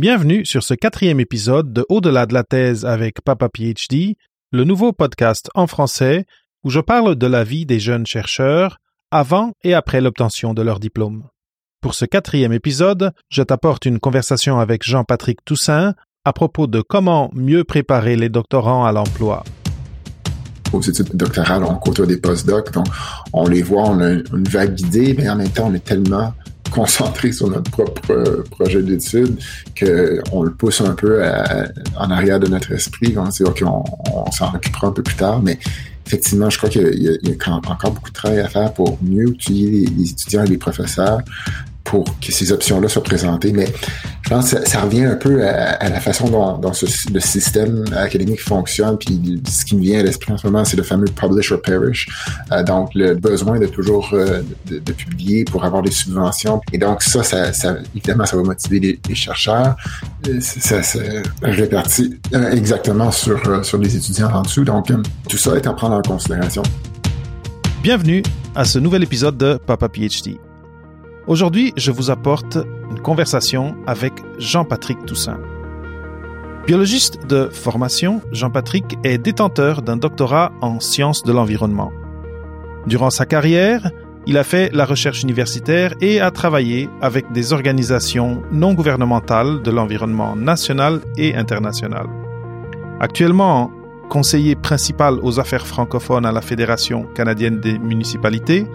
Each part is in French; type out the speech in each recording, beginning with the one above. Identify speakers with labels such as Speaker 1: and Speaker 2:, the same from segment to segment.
Speaker 1: Bienvenue sur ce quatrième épisode de Au-delà de la thèse avec Papa PhD, le nouveau podcast en français où je parle de la vie des jeunes chercheurs avant et après l'obtention de leur diplôme. Pour ce quatrième épisode, je t'apporte une conversation avec Jean-Patrick Toussaint à propos de comment mieux préparer les doctorants à l'emploi.
Speaker 2: Aux études doctorales, on côtoie des postdocs, donc on les voit, on a une vague idée, mais en même temps, on est tellement concentré sur notre propre euh, projet d'étude qu'on le pousse un peu en arrière de notre esprit. On se OK, on, s'en occupera un peu plus tard, mais effectivement, je crois qu'il y, a encore beaucoup de travail à faire pour mieux outiller les étudiants et les professeurs pour que ces options-là soient présentées. Mais je pense que ça, revient un peu à, la façon dont, le système académique fonctionne. Puis ce qui me vient à l'esprit en ce moment, c'est le fameux publish or perish. Euh, donc le besoin de toujours euh, de, publier pour avoir des subventions. Et donc ça, évidemment, ça va motiver les, chercheurs. Euh, ça, ça répartit exactement sur, sur les étudiants en dessous. Donc tout ça est à prendre en considération.
Speaker 1: Bienvenue à ce nouvel épisode de Papa PhD. Aujourd'hui, je vous apporte une conversation avec Jean-Patrick Toussaint. Biologiste de formation, Jean-Patrick est détenteur d'un doctorat en sciences de l'environnement. Durant sa carrière, il a fait la recherche universitaire et a travaillé avec des organisations non gouvernementales de l'environnement national et international. Actuellement, conseiller principal aux affaires francophones à la Fédération canadienne des municipalités,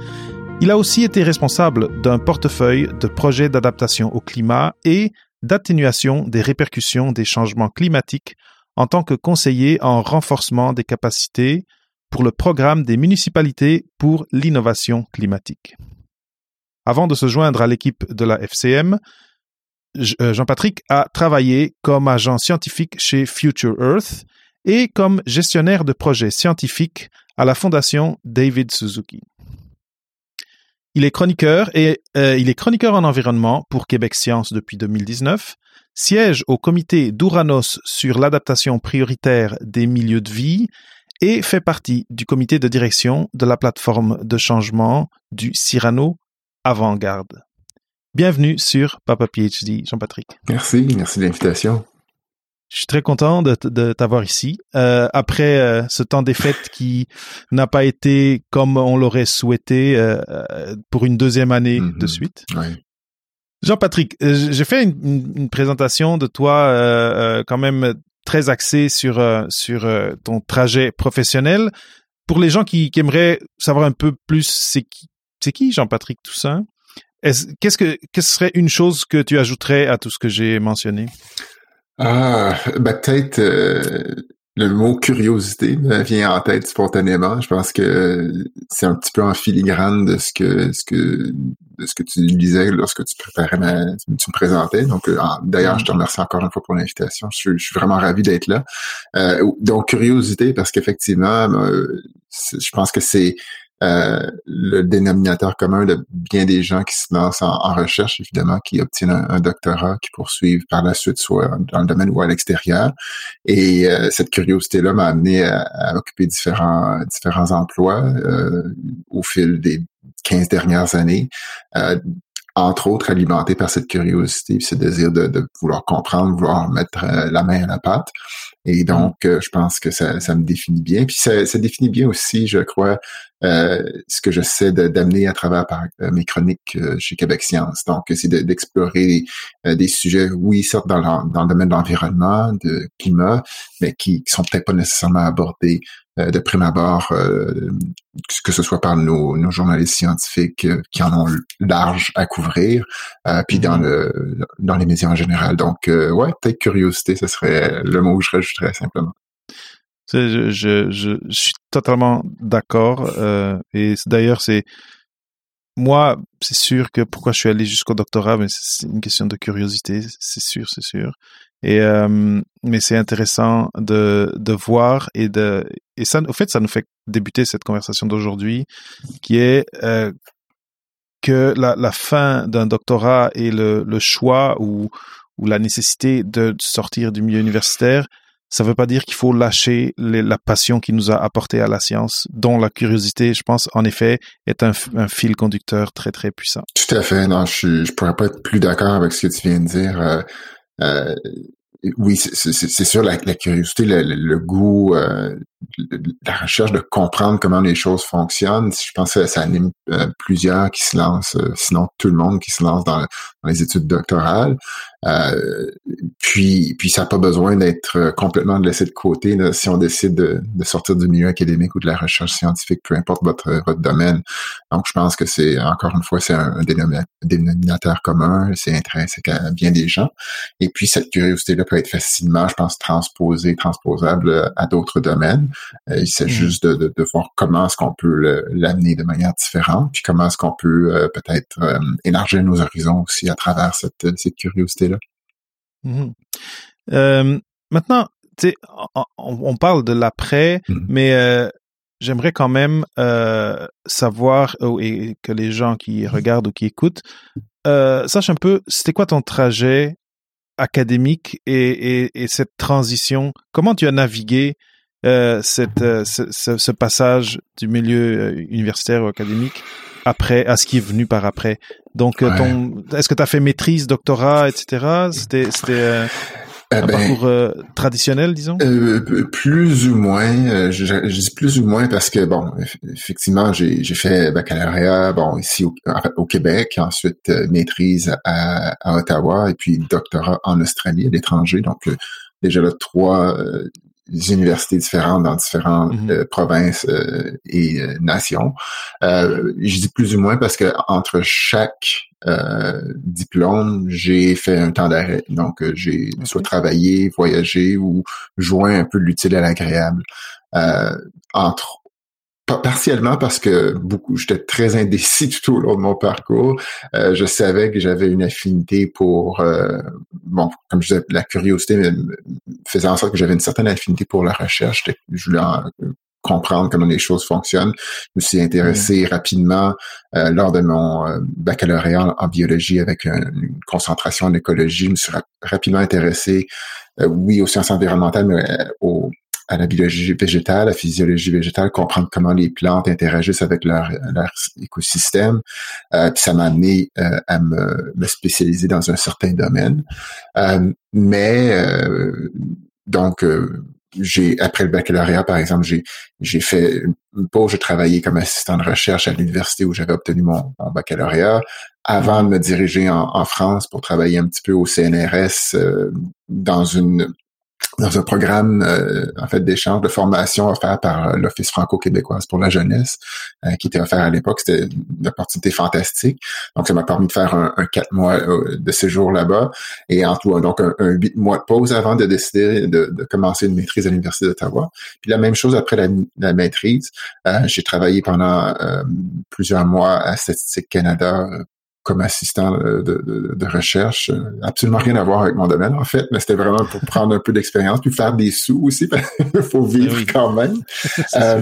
Speaker 1: il a aussi été responsable d'un portefeuille de projets d'adaptation au climat et d'atténuation des répercussions des changements climatiques en tant que conseiller en renforcement des capacités pour le programme des municipalités pour l'innovation climatique. Avant de se joindre à l'équipe de la FCM, euh, Jean-Patrick a travaillé comme agent scientifique chez Future Earth et comme gestionnaire de projets scientifiques à la Fondation David Suzuki. Il est chroniqueur et euh, il est chroniqueur en environnement pour Québec Science depuis 2019, siège au comité d'Ouranos sur l'adaptation prioritaire des milieux de vie et fait partie du comité de direction de la plateforme de changement du Cyrano Avant-Garde. Bienvenue sur Papa PhD, Jean-Patrick.
Speaker 2: Merci, merci de l'invitation.
Speaker 1: Je suis très content de, de t'avoir ici. Euh, après euh, ce temps des fêtes qui n'a pas été comme on l'aurait souhaité euh, euh pour une deuxième année de suite.
Speaker 2: Ouais.
Speaker 1: Jean-Patrick, euh, j'ai fait une, une- présentation de toi euh, quand même très axée sur euh, sur ton trajet professionnel. Pour les gens qui, qui aimeraient savoir un peu plus, c'est qui, c'est qui Jean-Patrick Toussaint? Est-ce- Qu'est-ce que qu'est-ce serait une chose que tu ajouterais à tout ce que j'ai mentionné?
Speaker 2: Ah, ben peut-être euh, le mot curiosité vient en tête spontanément. Je pense que c'est un petit peu en filigrane de ce que ce que de ce que tu disais lorsque tu préparais ma, tu me présentais. Donc euh, d'ailleurs, je te remercie encore une fois pour l'invitation. Je, suis- je suis vraiment ravi d'être là. Euh, donc curiosité parce qu'effectivement, euh, je pense que c'est euh, le dénominateur commun de bien des gens qui se lancent en, recherche, évidemment, qui obtiennent un, doctorat, qui poursuivent par la suite soit dans le domaine ou à l'extérieur. Et euh, cette curiosité-là m'a amené à, à occuper différents différents emplois euh, au fil des 15 dernières années. Entre autres alimenté par cette curiosité, ce désir de, de vouloir comprendre, vouloir mettre euh, la main à la pâte. Et donc, euh, je pense que ça, ça me définit bien. Puis ça, ça définit bien aussi, je crois, euh, ce que j'essaie d'amener à travers par, mes chroniques euh, chez Québec Science. Donc, c'est de- d'explorer euh, des sujets, oui, certes dans, le- dans le domaine de l'environnement, de climat, mais qui, qui sont peut-être pas nécessairement abordés de prime abord, euh, que ce soit par nos, nos journalistes scientifiques euh, qui en ont large à couvrir, euh, puis dans le dans les médias en général. Donc, euh, ouais, peut-être curiosité, ce serait le mot que je rajouterais simplement.
Speaker 1: Je, je, je, je suis totalement d'accord. euh, et d'ailleurs, c'est moi, c'est sûr que pourquoi je suis allé jusqu'au doctorat, mais c'est une question de curiosité, c'est sûr, c'est sûr. Et euh, mais c'est intéressant de de voir et de et ça, au fait, ça nous fait débuter cette conversation d'aujourd'hui, qui est euh, que la, la fin d'un doctorat et le, le choix ou ou la nécessité de sortir du milieu universitaire ça veut pas dire qu'il faut lâcher les- la passion qui nous a apporté à la science, dont la curiosité, je pense, en effet, est un, un fil conducteur très, très puissant.
Speaker 2: Tout à fait. Non, je, je pourrais pas être plus d'accord avec ce que tu viens de dire. Euh, oui, c'est sûr, la, curiosité, le, goût, euh, la recherche de comprendre comment les choses fonctionnent, je pense que ça anime euh, plusieurs qui se lancent, euh, sinon tout le monde qui se lance dans, les études doctorales. Puis, puis ça n'a pas besoin d'être complètement laissé de côté si on décide de, sortir du milieu académique ou de la recherche scientifique, peu importe votre, votre domaine. Donc, je pense que c'est, encore une fois, c'est un, dénominateur commun, c'est intrinsèque à bien des gens. Et puis, cette curiosité-là peut être facilement, je pense, transposée, transposable à d'autres domaines. Euh, il s'agit mm. juste de, voir comment est-ce qu'on peut l'amener de manière différente, puis comment est-ce qu'on peut euh, peut-être euh, élargir nos horizons aussi à travers cette, curiosité-là.
Speaker 1: Mm-hmm. maintenant, tu sais, on, parle de l'après, mm-hmm. mais j'aimerais quand même savoir et que les gens qui regardent ou qui écoutent sachent un peu, c'était quoi ton trajet académique et, cette transition? Comment tu as navigué euh, cette, euh, ce, passage du milieu euh, universitaire ou académique après à ce qui est venu par après. Donc, ton, est-ce que tu as fait maîtrise, doctorat, etc. C'était, c'était un ben, parcours traditionnel, disons?
Speaker 2: plus ou moins. Je, dis plus ou moins parce que bon, effectivement, j'ai, j'ai fait baccalauréat, bon ici au, au Québec, ensuite maîtrise à, à, Ottawa et puis doctorat en Australie à l'étranger. Donc déjà là trois universités différentes dans différentes mhm. euh, provinces euh, et euh, nations. je dis plus ou moins parce que entre chaque diplôme, j'ai fait un temps d'arrêt. Donc, j'ai soit travaillé, voyagé ou joint un peu l'utile à l'agréable. entre partiellement parce que beaucoup, j'étais très indécis tout au long de mon parcours. Euh, je savais que j'avais une affinité pour, euh, bon, comme je disais, la curiosité faisait en sorte que j'avais une certaine affinité pour la recherche. Je voulais comprendre comment les choses fonctionnent. Je me suis intéressé mmh. rapidement euh, lors de mon baccalauréat en, biologie avec une, concentration en écologie. Je me suis rapidement intéressé, oui, aux sciences environnementales, mais au à la biologie végétale, la physiologie végétale, comprendre comment les plantes interagissent avec leur, leur écosystème. Euh, puis ça m'a amené euh, à me, me, spécialiser dans un certain domaine. Euh, mais euh, donc j'ai après le baccalauréat, par exemple, j'ai j'ai fait une pause, j'ai travaillé comme assistant de recherche à l'université où j'avais obtenu mon, mon, baccalauréat, avant de me diriger en, en, France pour travailler un petit peu au CNRS dans une dans un programme euh, en fait d'échange de formation offert par euh, l'Office franco-québécoise pour la jeunesse euh, qui était offert à l'époque. C'était une opportunité fantastique. Donc, ça m'a permis de faire un, quatre mois de séjour là-bas et en tout, donc un, huit mois de pause avant de décider de, commencer une maîtrise à l'Université d'Ottawa. Puis la même chose après la, la maîtrise. J'ai travaillé pendant plusieurs mois à Statistique Canada comme assistant de, de, de, recherche. Absolument rien à voir avec mon domaine, en fait, mais c'était vraiment pour prendre un peu d'expérience, puis faire des sous aussi, il faut vivre ben quand même. euh,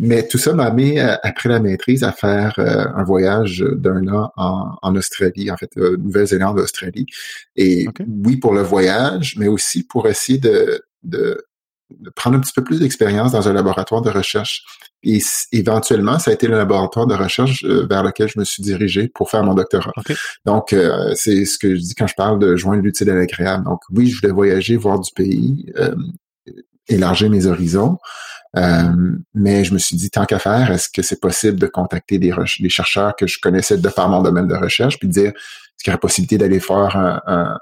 Speaker 2: mais tout ça m'a amené, euh, après la maîtrise, à faire euh, un voyage d'un an en, en, Australie, en fait, euh, Nouvelle-Zélande, Australie. Et oui, pour le voyage, mais aussi pour essayer de, de, de prendre un petit peu plus d'expérience dans un laboratoire de recherche. Et éventuellement, ça a été le laboratoire de recherche euh, vers lequel je me suis dirigé pour faire mon doctorat. Donc, euh, c'est ce que je dis quand je parle de joindre l'utile à l'agréable. Donc, oui, je voulais voyager, voir du pays, euh, élargir mes horizons. mais je me suis dit, tant qu'à faire, est-ce que c'est possible de contacter des, chercheurs que je connaissais de par mon domaine de recherche, puis de dire, est-ce qu'il y aurait possibilité d'aller faire un,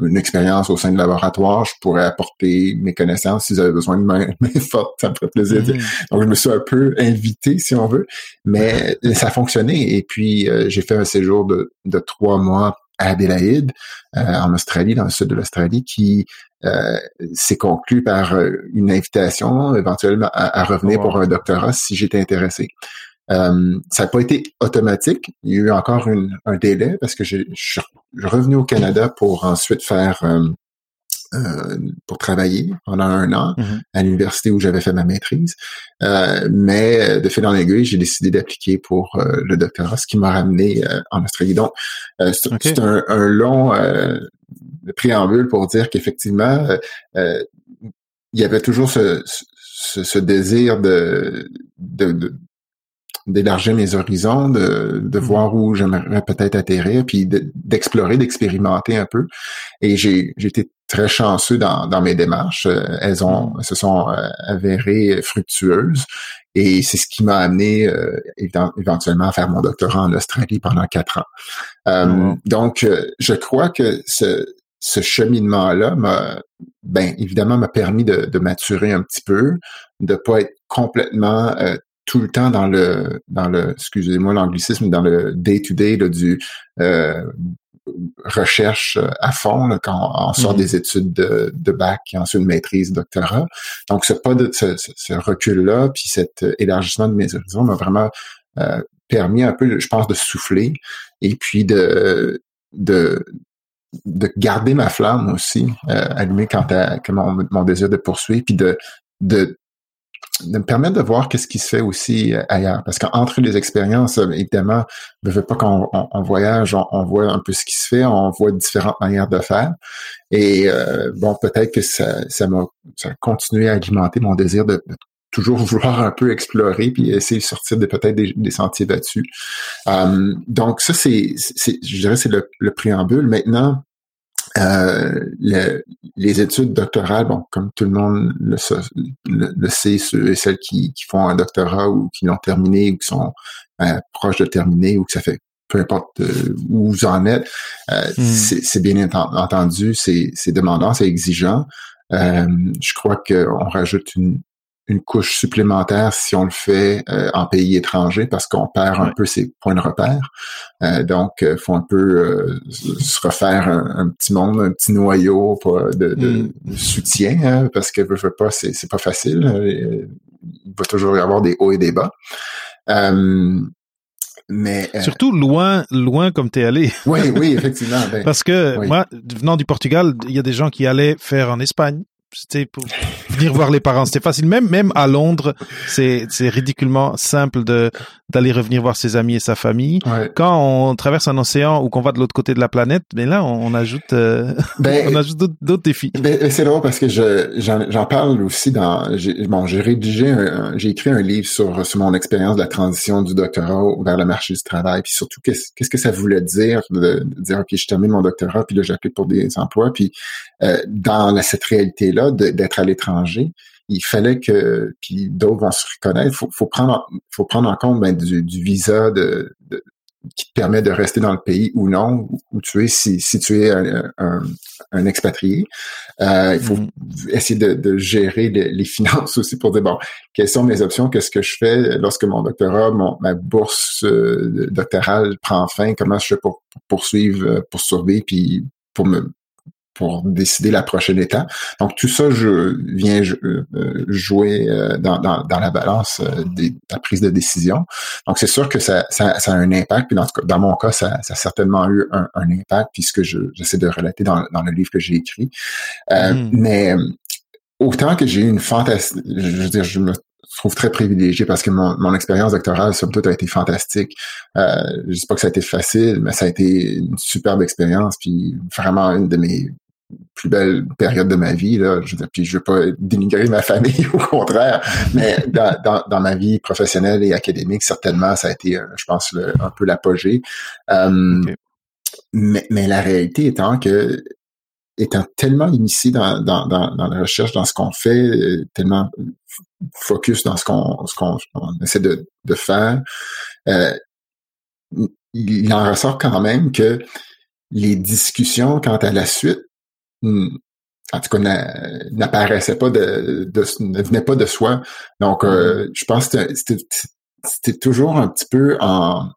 Speaker 2: une expérience au sein du laboratoire, je pourrais apporter mes connaissances si j'avais besoin de main, main forte, ça me ferait plaisir. Mm-hmm. Donc, je me suis un peu invité, si on veut, mais ça a fonctionné. Et puis, euh, j'ai fait un séjour de, de trois mois à Adélaïde, euh, en Australie, dans le sud de l'Australie, qui euh, s'est conclu par une invitation éventuellement à, revenir pour un doctorat si j'étais intéressé. Euh, ça n'a pas été automatique. Il y a eu encore un délai parce que je suis revenu au Canada pour ensuite faire euh, euh, pour travailler pendant un an mm-hmm. à l'université où j'avais fait ma maîtrise. mais de fil en aiguille, j'ai décidé d'appliquer pour le doctorat, ce qui m'a ramené en Australie. Donc, c'est un, long préambule pour dire qu'effectivement, il y avait toujours ce, ce, désir de, de, d'élargir mes horizons, de, de mm. voir où j'aimerais peut-être atterrir, puis d'explorer, d'expérimenter un peu. Et j'ai été très chanceux dans, dans mes démarches. Euh, elles ont mm. se sont euh, avérées fructueuses. Et c'est ce qui m'a amené euh, éventuellement à faire mon doctorat en Australie pendant quatre ans. Euh, donc, je crois que ce, ce cheminement-là m'a, ben évidemment, m'a permis de, de, maturer un petit peu, de pas être complètement tout le temps dans le dans le excusez-moi l'anglicisme dans le day to day du euh, recherche à fond quand on sort mm-hmm. des études de, de bac et ensuite une maîtrise doctorat donc ce pas de ce, ce recul là puis cet élargissement de mes horizons m'a vraiment euh, permis un peu je pense de souffler et puis de de de garder ma flamme aussi euh, allumée quant à mon, mon désir de poursuivre puis de de de me permettre de voir qu'est-ce qui se fait aussi euh, ailleurs. Parce qu'entre les expériences, euh, évidemment, ne veut pas qu'on voyage, on, voit un peu ce qui se fait, on voit différentes manières de faire. Et euh, bon, peut-être que ça, ça m'a ça a continué à alimenter mon désir de, toujours vouloir un peu explorer puis essayer de sortir de peut-être des, sentiers battus. donc ça, c'est, je dirais, c'est le, le préambule. Maintenant, euh, les études doctorales, bon, comme tout le monde le, le, sait, ceux et celles qui, qui, font un doctorat ou qui l'ont terminé ou qui sont euh, proches de terminer ou que ça fait peu importe euh, où vous en êtes, euh, hmm. c'est bien entendu, c'est demandant, c'est exigeant. je crois qu'on rajoute une, une couche supplémentaire si on le fait euh, en pays étranger parce qu'on perd un peu ses points de repère. Euh, donc, il euh, faut un peu se refaire un, petit monde, un petit noyau de, de, mm. soutien hein, parce que veux, pas, c'est pas facile. Il va toujours y avoir des hauts et des bas. mais
Speaker 1: surtout loin, loin comme t'es allé.
Speaker 2: oui, oui, effectivement. Ben,
Speaker 1: parce que moi, venant du Portugal, il y a des gens qui allaient faire en Espagne, c'était pour venir voir les parents. C'était facile. Même, même à Londres, c'est, c'est ridiculement simple de, d'aller revenir voir ses amis et sa famille. Quand on traverse un océan ou qu'on va de l'autre côté de la planète, mais ben là, on, ajoute, euh, ben, on ajoute d'autres, défis.
Speaker 2: Ben, c'est drôle parce que je, j'en, parle aussi dans, j'ai, bon, j'ai rédigé, j'ai écrit un livre sur, sur mon expérience de la transition du doctorat vers le marché du travail, puis surtout qu'est-ce, qu'est-ce que ça voulait dire de, dire, ok, je termine mon doctorat, puis là, j'applique pour des emplois, puis euh, dans cette réalité-là d'être à l'étranger, il fallait que, puis d'autres vont se reconnaître, faut, faut prendre, faut prendre en compte ben, du, visa de, qui te permet de rester dans le pays ou non, où tu es si, si tu es un, un, expatrié. Euh, il faut mm-hmm. essayer de, gérer les, finances aussi pour dire, bon, quelles sont mes options, qu'est-ce que je fais lorsque mon doctorat, mon, ma bourse euh, doctorale prend fin, comment je fais pour, pour poursuivre, pour survivre, puis pour me pour décider la prochaine étape. Donc tout ça je viens euh, jouer euh, dans, dans, dans, la balance euh, de la prise de décision. Donc c'est sûr que ça, ça, ça, a un impact. Puis dans, dans mon cas, ça, ça a certainement eu un, un impact puisque je j'essaie de relater dans, dans le livre que j'ai écrit. Mm. Mais autant que j'ai eu une fantastique, je veux dire, je me trouve très privilégié parce que mon, mon expérience doctorale, somme toute, a été fantastique. Euh, je dis pas que ça a été facile, mais ça a été une superbe expérience, puis vraiment une de mes plus belle période de ma vie là. Je puis je veux pas dénigrer ma famille au contraire. Mais dans, dans, ma vie professionnelle et académique certainement ça a été euh, je pense un peu l'apogée. Euh, mais, mais la réalité étant que étant tellement initié dans, dans, dans, la recherche dans ce qu'on fait euh, tellement focus dans ce qu'on ce qu'on essaie de, de faire euh, il en ressort quand même que les discussions quant à la suite Hmm. en tout cas, n'apparaissait pas de, ne venait pas de soi. Donc, euh, mm-hmm. je pense que c'était toujours un petit peu en,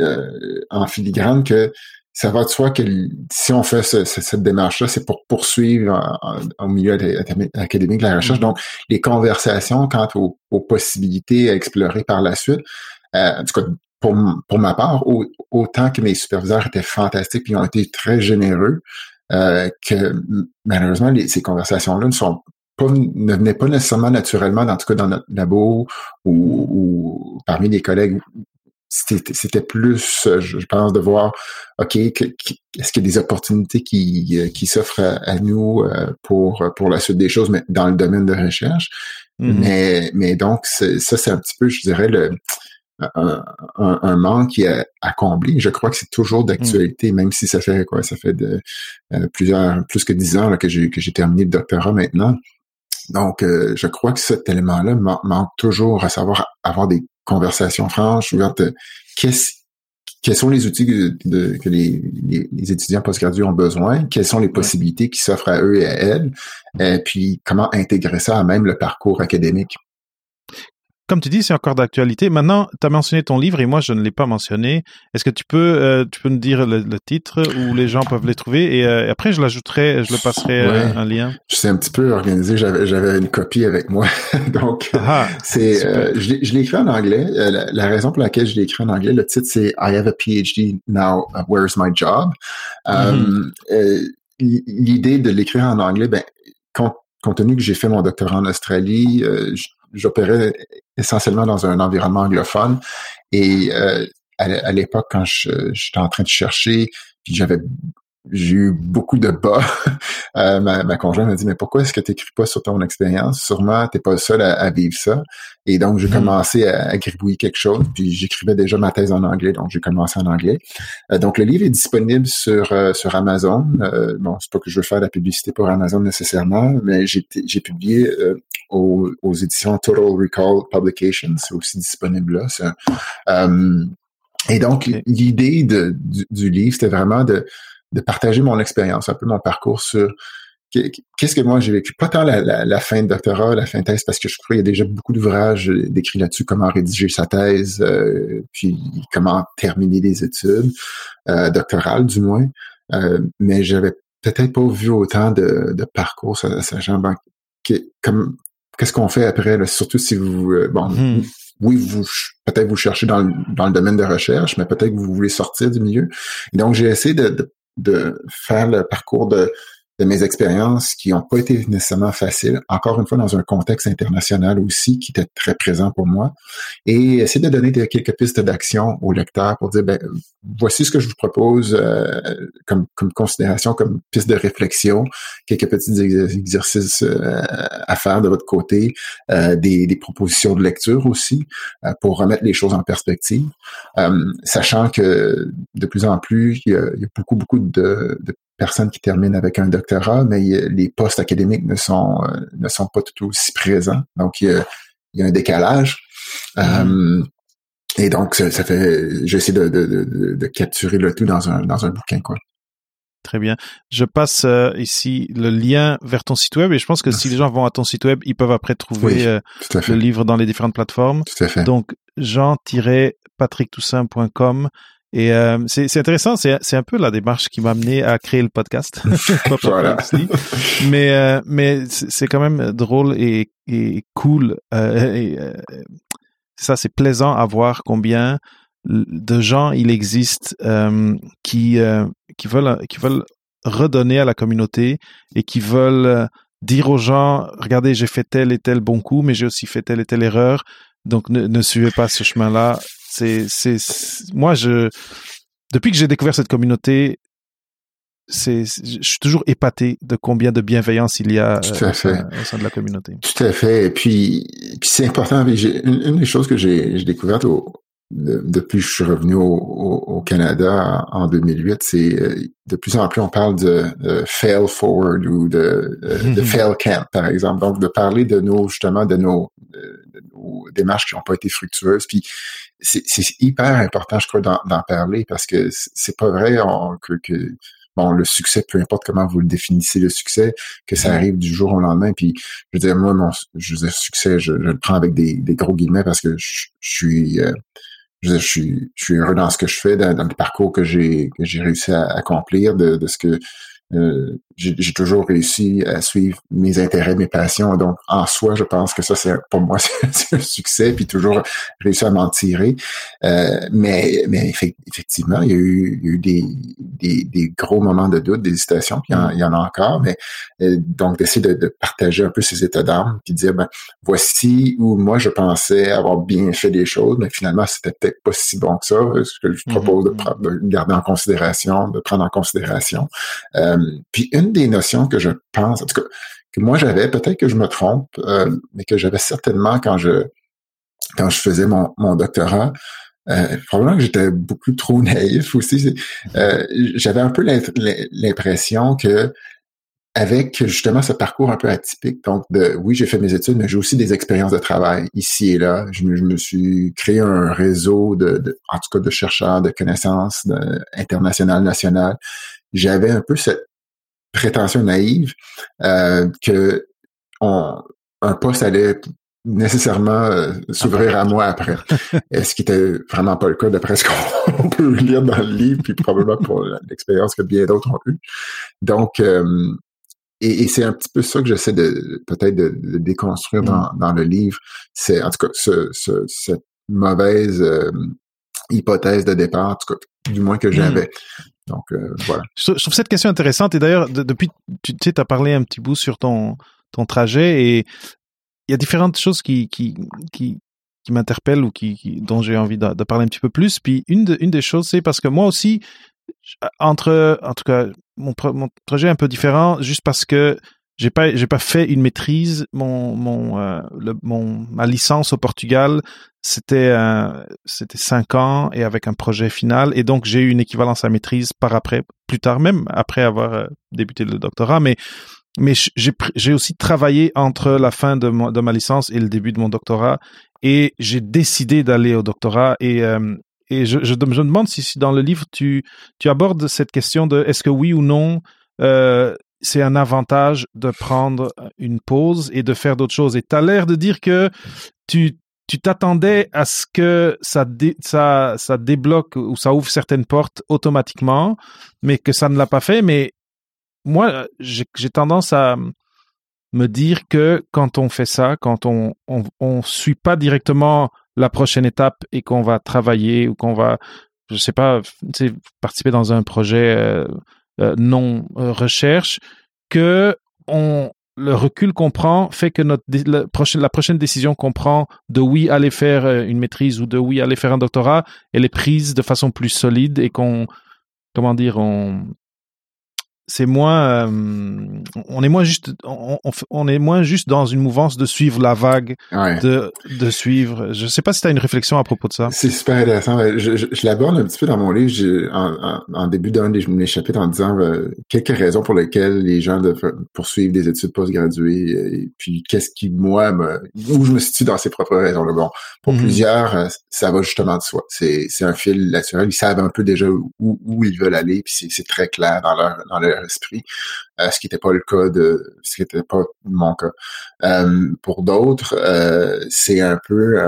Speaker 2: euh, en filigrane que ça va de soi que si on fait cette démarche-là, c'est pour poursuivre au milieu académique la recherche. Mm-hmm. Donc, les conversations quant aux, possibilités à explorer par la suite, euh, en tout cas, pour, pour ma part, autant que mes superviseurs étaient fantastiques et ont été très généreux, euh, que malheureusement, ces conversations-là ne sont pas, ne venaient pas nécessairement naturellement, en tout cas dans notre labo ou, ou parmi les collègues. C'était plus, je pense, de voir, OK, est-ce qu'il y a des opportunités qui, euh, qui s'offrent à, nous euh, pour, pour la suite des choses, mais dans le domaine de recherche. Mm-hmm. Mais, mais donc, ça, c'est un petit peu, je dirais, le, un, manque qui est à combler. Je crois que c'est toujours d'actualité, même si ça fait quoi, ça fait de plusieurs, plus que dix ans que j'ai que j'ai terminé le doctorat maintenant. Donc, je crois que cet élément-là manque toujours à savoir avoir des conversations franches, ouvertes. Qu'est-ce quels sont les outils que, les, étudiants postgradués ont besoin, quelles sont les possibilités qui s'offrent à eux et à elles, et puis comment intégrer ça à même le parcours académique?
Speaker 1: Comme tu dis, c'est encore d'actualité. Maintenant, tu as mentionné ton livre et moi, je ne l'ai pas mentionné. Est-ce que tu peux, euh, tu peux nous dire le, titre où les gens peuvent les trouver et euh, après, je l'ajouterai, je le passerai euh, un lien.
Speaker 2: Je suis un petit peu organisé. J'avais, j'avais une copie avec moi, donc ah, c'est. je, l'ai écrit en anglais. La, raison pour laquelle je l'ai écrit en anglais, le titre c'est I have a PhD now. where's my job? Mm-hmm. L'idée de l'écrire en anglais, ben, compte, compte tenu que j'ai fait mon doctorat en Australie, j'opérais essentiellement dans un environnement anglophone. Et euh, à, l'époque, quand j'étais en train de chercher, puis j'avais j'ai eu beaucoup de bas. euh, ma, ma conjointe m'a dit, mais pourquoi est-ce que tu n'écris pas sur ton expérience? Sûrement, t'es pas le seul à, vivre ça. Et donc, j'ai mm-hmm. commencé à, à, gribouiller quelque chose, puis j'écrivais déjà ma thèse en anglais, donc j'ai commencé en anglais. Euh, donc, le livre est disponible sur euh, sur Amazon. Euh, bon, c'est pas que je veux faire la publicité pour Amazon nécessairement, mais j'ai publié euh, aux, aux, éditions Total Recall Publications. C'est aussi disponible là. et donc, l'idée du, du livre, c'était vraiment de de partager mon expérience, un peu mon parcours sur qu'est-ce que moi j'ai vécu. Pas tant la, fin de doctorat, la fin de thèse, parce que je crois qu'il y a déjà beaucoup d'ouvrages décrits là-dessus, comment rédiger sa thèse, euh, puis comment terminer les études euh, doctorales du moins. Euh, mais j'avais peut-être pas vu autant de, de parcours sachant ben, comme qu'est-ce qu'on fait après, surtout si vous bon. Hmm. Oui, vous peut-être vous cherchez dans le, dans le domaine de recherche, mais peut-être que vous voulez sortir du milieu. donc, j'ai essayé de de faire le parcours de de mes expériences qui n'ont pas été nécessairement faciles, encore une fois dans un contexte international aussi qui était très présent pour moi, et essayer de donner quelques pistes d'action aux lecteurs pour dire, ben, voici ce que je vous propose euh, comme, comme considération, comme piste de réflexion, quelques petits exercices euh, à faire de votre côté, euh, des, des, propositions de lecture aussi, pour remettre les choses en perspective, sachant que de plus en plus, il y a, il y a beaucoup, beaucoup de, de personnes qui terminent avec un doctorat, mais les postes académiques ne sont euh, ne sont pas tout aussi présents. Donc il y a, un décalage. Mm-hmm. Euh, et donc ça, fait j'essaie de, de, de, capturer le tout dans un dans un bouquin quoi.
Speaker 1: Très bien. Je passe euh, ici le lien vers ton site web et je pense que si les gens vont à ton site web, ils peuvent après trouver le livre dans les différentes plateformes.
Speaker 2: Tout à fait.
Speaker 1: Donc jean-patricktoussaint.com et euh, c'est intéressant, c'est un peu la démarche qui m'a amené à créer le podcast. voilà. mais euh, mais c'est quand même drôle et, et cool. Euh, et, euh, ça, c'est plaisant à voir combien de gens il existe qui qui veulent qui veulent redonner à la communauté et qui veulent dire aux gens regardez j'ai fait tel et tel bon coup mais j'ai aussi fait telle et telle erreur donc ne, ne suivez pas ce chemin-là c'est, c'est, moi, je, depuis que j'ai découvert cette communauté, c'est, je suis toujours épaté de combien de bienveillance il y a euh, au, sein, de la communauté.
Speaker 2: Tout à fait. Et puis, puis c'est important. Une, une, des choses que j'ai, j'ai découvertes au, depuis que je suis revenu au, au, Canada en 2008, c'est euh, de plus en plus on parle de, fail forward ou de, de, fail camp, par exemple. Donc de parler de nos justement de nos, de nos démarches qui n'ont pas été fructueuses. Puis c'est hyper important, je crois, d'en parler parce que c'est pas vrai que, que bon, le succès, peu importe comment vous le définissez, le succès, que ça arrive du jour au lendemain. Puis, je veux dire, moi, mon je veux dire, succès, je, le prends avec des, des, gros guillemets parce que je, suis, euh, je, suis, heureux dans ce que je fais, dans, le parcours que j'ai que j'ai réussi à accomplir, de ce que euh, j'ai toujours réussi à suivre mes intérêts, mes passions. Donc, en soi, je pense que ça, c'est pour moi, c'est un succès, puis toujours réussi à m'en tirer. Euh, mais, mais effectivement, il y a eu, il y a eu des, des, des, gros moments de doute, d'hésitation, puis il y, en, a encore. Mais euh, donc, d'essayer de, de, partager un peu ces états d'âme, puis dire, ben, voici où moi, je pensais avoir bien fait des choses, mais finalement, c'était peut-être pas si bon que ça. Ce que je mm-hmm. propose de, de, garder en considération, de prendre en considération. Euh, puis une des notions que je pense, en tout cas, que moi j'avais, peut-être que je me trompe, euh, mais que j'avais certainement quand je quand je faisais mon, doctorat, euh, probablement que j'étais beaucoup trop naïf aussi. Euh, J'avais un peu l'impression que avec justement ce parcours un peu atypique, donc de oui, j'ai fait mes études, mais j'ai aussi des expériences de travail ici et là. Je me, suis créé un réseau de, en tout cas, de chercheurs, de connaissances internationales, nationales. J'avais un peu cette prétention naïve euh, que on, un poste allait nécessairement euh, s'ouvrir à moi après. Ce qui était vraiment pas le cas d'après ce qu'on peut lire dans le livre, puis probablement pour l'expérience que bien d'autres ont eue? Donc, euh, et, c'est un petit peu ça que j'essaie de peut-être de, déconstruire mm. dans, dans, le livre. C'est en tout cas ce, cette mauvaise euh, hypothèse de départ, en tout cas, du moins que j'avais. Donc voilà.
Speaker 1: Je, trouve cette question intéressante et d'ailleurs depuis tu sais as parlé un petit bout sur ton ton trajet et il y a différentes choses qui, qui, qui, qui m'interpellent ou qui, dont j'ai envie de, parler un petit peu plus. Puis une, une des choses, c'est parce que moi aussi, entre, en tout cas, mon, mon trajet est un peu différent, juste parce que j'ai pas j'ai pas fait une maîtrise. Mon mon euh, le, mon ma licence au Portugal c'était euh, c'était cinq ans et avec un projet final. Et donc j'ai eu une équivalence à maîtrise par après plus tard même après avoir euh, débuté le doctorat. Mais mais j'ai aussi travaillé entre la fin de, de, ma licence et le début de mon doctorat. Et j'ai décidé d'aller au doctorat. Et euh, et je, je, me demande si, si, dans le livre tu tu abordes cette question de est-ce que oui ou non euh, c'est un avantage de prendre une pause et de faire d'autres choses et tu as l'air de dire que tu tu t'attendais à ce que ça, ça, ça débloque ou ça ouvre certaines portes automatiquement, mais que ça ne l'a pas fait. Mais moi, j'ai tendance à me dire que quand on fait ça, quand on on, suit pas directement la prochaine étape et qu'on va travailler ou qu'on va, je sais pas, participer dans un projet euh, non euh, recherche, que on le recul qu'on prend fait que notre la prochaine, la décision qu'on prend de oui aller faire une maîtrise ou de oui aller faire un doctorat, elle est prise de façon plus solide et qu'on comment dire on c'est moins euh, on est moins juste on, on, est moins juste dans une mouvance de suivre la vague de de suivre. Je sais pas si tu as une réflexion à propos de ça.
Speaker 2: C'est super intéressant. Je, je, je l'aborde un petit peu dans mon livre. En, en, début d'un des chapitres en disant euh, quelques raisons pour lesquelles les gens doivent poursuivre des études postgraduées et puis qu'est-ce qui moi me, où je me situe dans ces propres raisons là bon pour mhm. plusieurs euh, ça va justement de soi. C'est c'est un fil naturel. Ils savent un peu déjà où, où ils veulent aller puis c'est très clair dans leur dans leur esprit, euh, ce qui n'était pas le cas de, ce qui n'était pas mon cas. Euh, pour d'autres, euh, c'est un peu,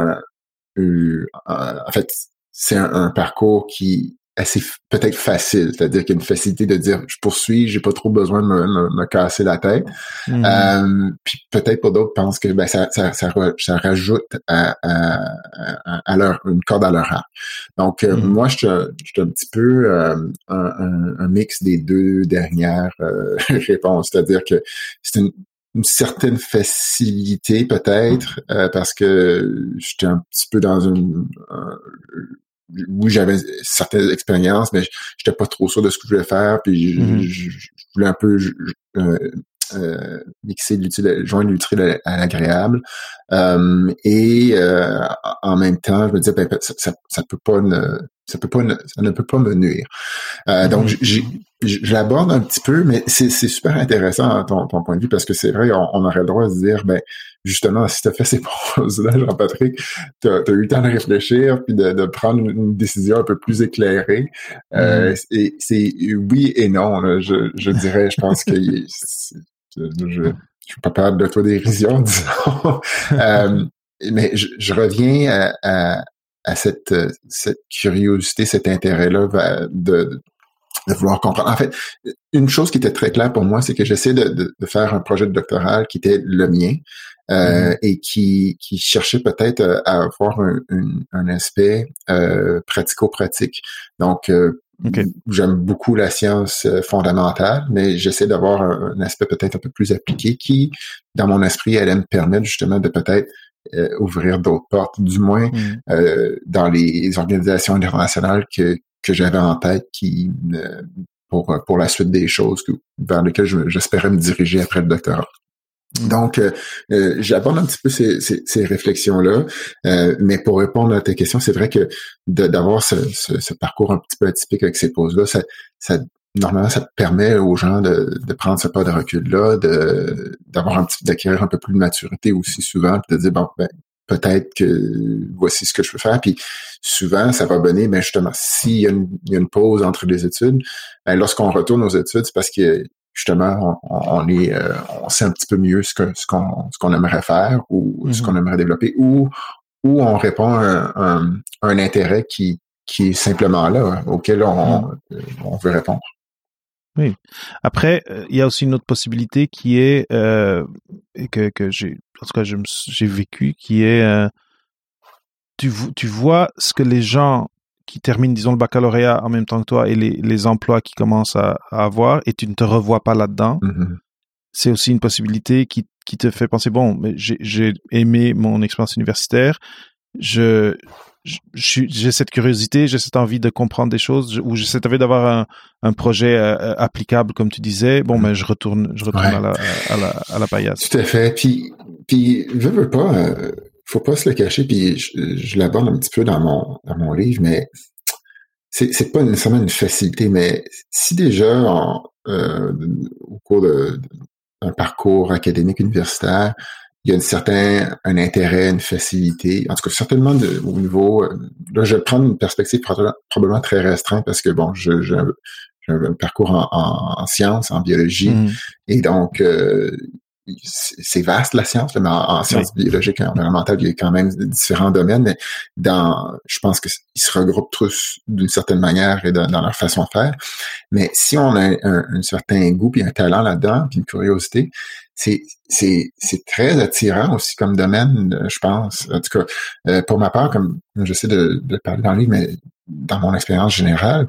Speaker 2: en fait, c'est un, parcours qui assez peut-être facile, c'est-à-dire qu'il y a une facilité de dire je poursuis, j'ai pas trop besoin de me, casser la tête. Mm-hmm. euh, puis peut-être pour d'autres pensent que ben, ça, ça, ça, ça rajoute à, à, à, leur une corde à leur arc. Donc euh, mm-hmm. moi, je suis un petit peu euh, un, un, mix des deux dernières euh, réponses, c'est-à-dire que c'est une, une certaine facilité peut-être parce que j'étais un petit peu dans une oui, j'avais certaines expériences, mais j'étais pas trop sûr de ce que je voulais faire, puis je, mm-hmm. voulais un peu euh, euh, mixer l'utile, joindre l'utile à l'agréable. Euh, et euh, en même temps, je me disais, ben, ça, ça, ça, peut pas ne, ça peut pas ne, ça ne peut pas me nuire. Euh, donc, mm-hmm. je l'aborde un petit peu, mais c'est super intéressant ton, ton point de vue parce que c'est vrai, on, on, aurait le droit de se dire, ben justement, si tu as fait ces pauses-là, Jean-Patrick, tu as, eu le temps de réfléchir puis de, de prendre une, décision un peu plus éclairée. Euh, mm-hmm. et c'est oui et non. Là, je, je dirais, je pense que je, je suis pas peur de toi dérision, disons. euh, mais je, je reviens à, à, à, cette, cette curiosité, cet intérêt-là de, de vouloir comprendre. En fait, une chose qui était très claire pour moi, c'est que j'essaie de, de, de, faire un projet de doctoral qui était le mien euh, mm-hmm. et qui, qui cherchait peut-être à avoir un, un, aspect euh, pratico-pratique. Donc, euh, J'aime beaucoup la science euh, fondamentale, mais j'essaie d'avoir un, aspect peut-être un peu plus appliqué qui, dans mon esprit, allait me permettre justement de peut-être euh, ouvrir d'autres portes, du moins mm. euh, dans les organisations internationales que, que j'avais en tête qui pour, pour la suite des choses vers lesquelles j'espérais me diriger après le doctorat. Mm. Donc, euh, euh, j'aborde un petit peu ces, ces, ces réflexions-là, euh, mais pour répondre à ta question, c'est vrai que d'avoir ce, ce, ce, parcours un petit peu atypique avec ces pauses-là, ça, ça, normalement, ça permet aux gens de, de prendre ce pas de recul-là, de d'avoir un petit d'acquérir un peu plus de maturité aussi souvent, puis de dire bon, ben, peut-être que voici ce que je peux faire. Puis souvent, ça va donner, mais justement, s'il y, a une, y a une pause entre les études, ben, lorsqu'on retourne aux études, c'est parce que justement, on, est, euh, on sait un petit peu mieux ce que ce qu'on ce qu'on aimerait faire ou ce mm-hmm. qu'on aimerait développer, ou ou on répond à un, un, intérêt qui qui est simplement là, auquel on, mm. on veut répondre.
Speaker 1: Oui. Après, euh, il y a aussi une autre possibilité qui est euh, que, que j'ai, en tout cas, j'ai vécu, qui est euh, tu, tu vois ce que les gens qui terminent, disons, le baccalauréat en même temps que toi et les, les emplois qui commencent à, avoir et tu ne te revois pas là-dedans. Mm-hmm. C'est aussi une possibilité qui, qui te fait penser, bon, j'ai aimé mon expérience universitaire, je, j'ai cette curiosité, j'ai cette envie de comprendre des choses, ou j'ai cette envie d'avoir un, un projet euh, applicable, comme tu disais. Bon, mais mm. ben, je retourne, je retourne à, la, à, la, à la paillasse.
Speaker 2: Tout à fait. Puis, puis je veux pas, euh, faut pas se le cacher. Puis je, je l'aborde un petit peu dans mon dans mon livre, mais c'est c'est pas nécessairement une facilité. Mais si déjà euh, au cours d'un parcours académique universitaire, il y a un certain un intérêt, une facilité. En tout cas, certainement de, au niveau. Euh, là, je vais prendre une perspective probablement très restreinte parce que bon, je, j'ai un parcours en, en, sciences, en biologie, mmh. et donc euh, c'est vaste la science, mais en, sciences biologiques et environnementales, il y a quand même différents domaines, mais dans, je pense qu'ils se regroupent tous d'une certaine manière et dans, leur façon de faire. Mais si on a un, certain goût puis un talent là-dedans, puis une curiosité, c'est c'est c'est très attirant aussi comme domaine, euh, je pense. En tout cas, euh, pour ma part, comme j'essaie de, de parler dans le livre, mais dans mon expérience générale,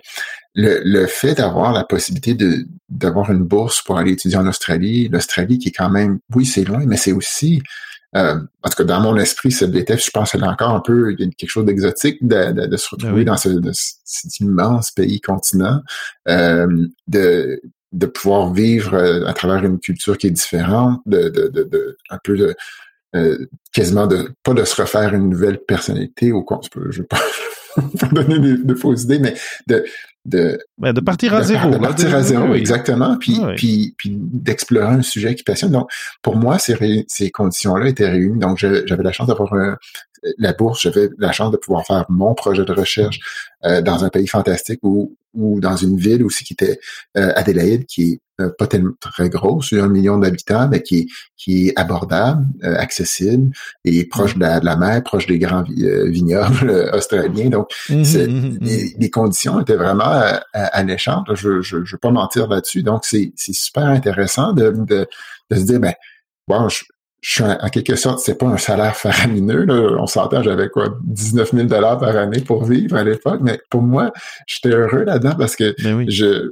Speaker 2: le, le fait d'avoir la possibilité de d'avoir une bourse pour aller étudier en Australie, l'Australie qui est quand même, oui, c'est loin, mais c'est aussi euh, en tout cas, dans mon esprit, ce BTF, je pense qu'il y a encore un peu il y a quelque chose d'exotique de, de, de, se retrouver ben dans ce, cet immense pays continent, euh, de de pouvoir vivre euh, à travers une culture qui est différente, de, de, de, de un peu de euh, quasiment de pas de se refaire une nouvelle personnalité au compte, je veux pas, donner de, fausses idées, mais de de,
Speaker 1: ben, de partir à zéro.
Speaker 2: De partir à zéro, exactement, puis, puis, puis d'explorer un sujet qui passionne. Donc, pour moi, ces, ces conditions-là étaient réunies. Donc, j'avais la chance d'avoir un, la bourse, j'avais la chance de pouvoir faire mon projet de recherche euh, dans un pays fantastique ou, ou dans une ville aussi qui était euh, Adélaïde, qui est euh, pas tellement très grosse, un million d'habitants, mais qui est, qui est abordable, euh, accessible et proche de la, mer, proche des grands vignobles australiens. Donc, mmh, mmh, mmh, les, conditions étaient vraiment alléchantes. Je je, je veux pas mentir là-dessus. Donc, c'est super intéressant de, de, de se dire, ben, bon, je, je suis en, quelque sorte, c'est pas un salaire faramineux. Là. On s'entend, j'avais quoi, 19 000 dollars par année pour vivre à l'époque, mais pour moi, j'étais heureux là-dedans parce que ben je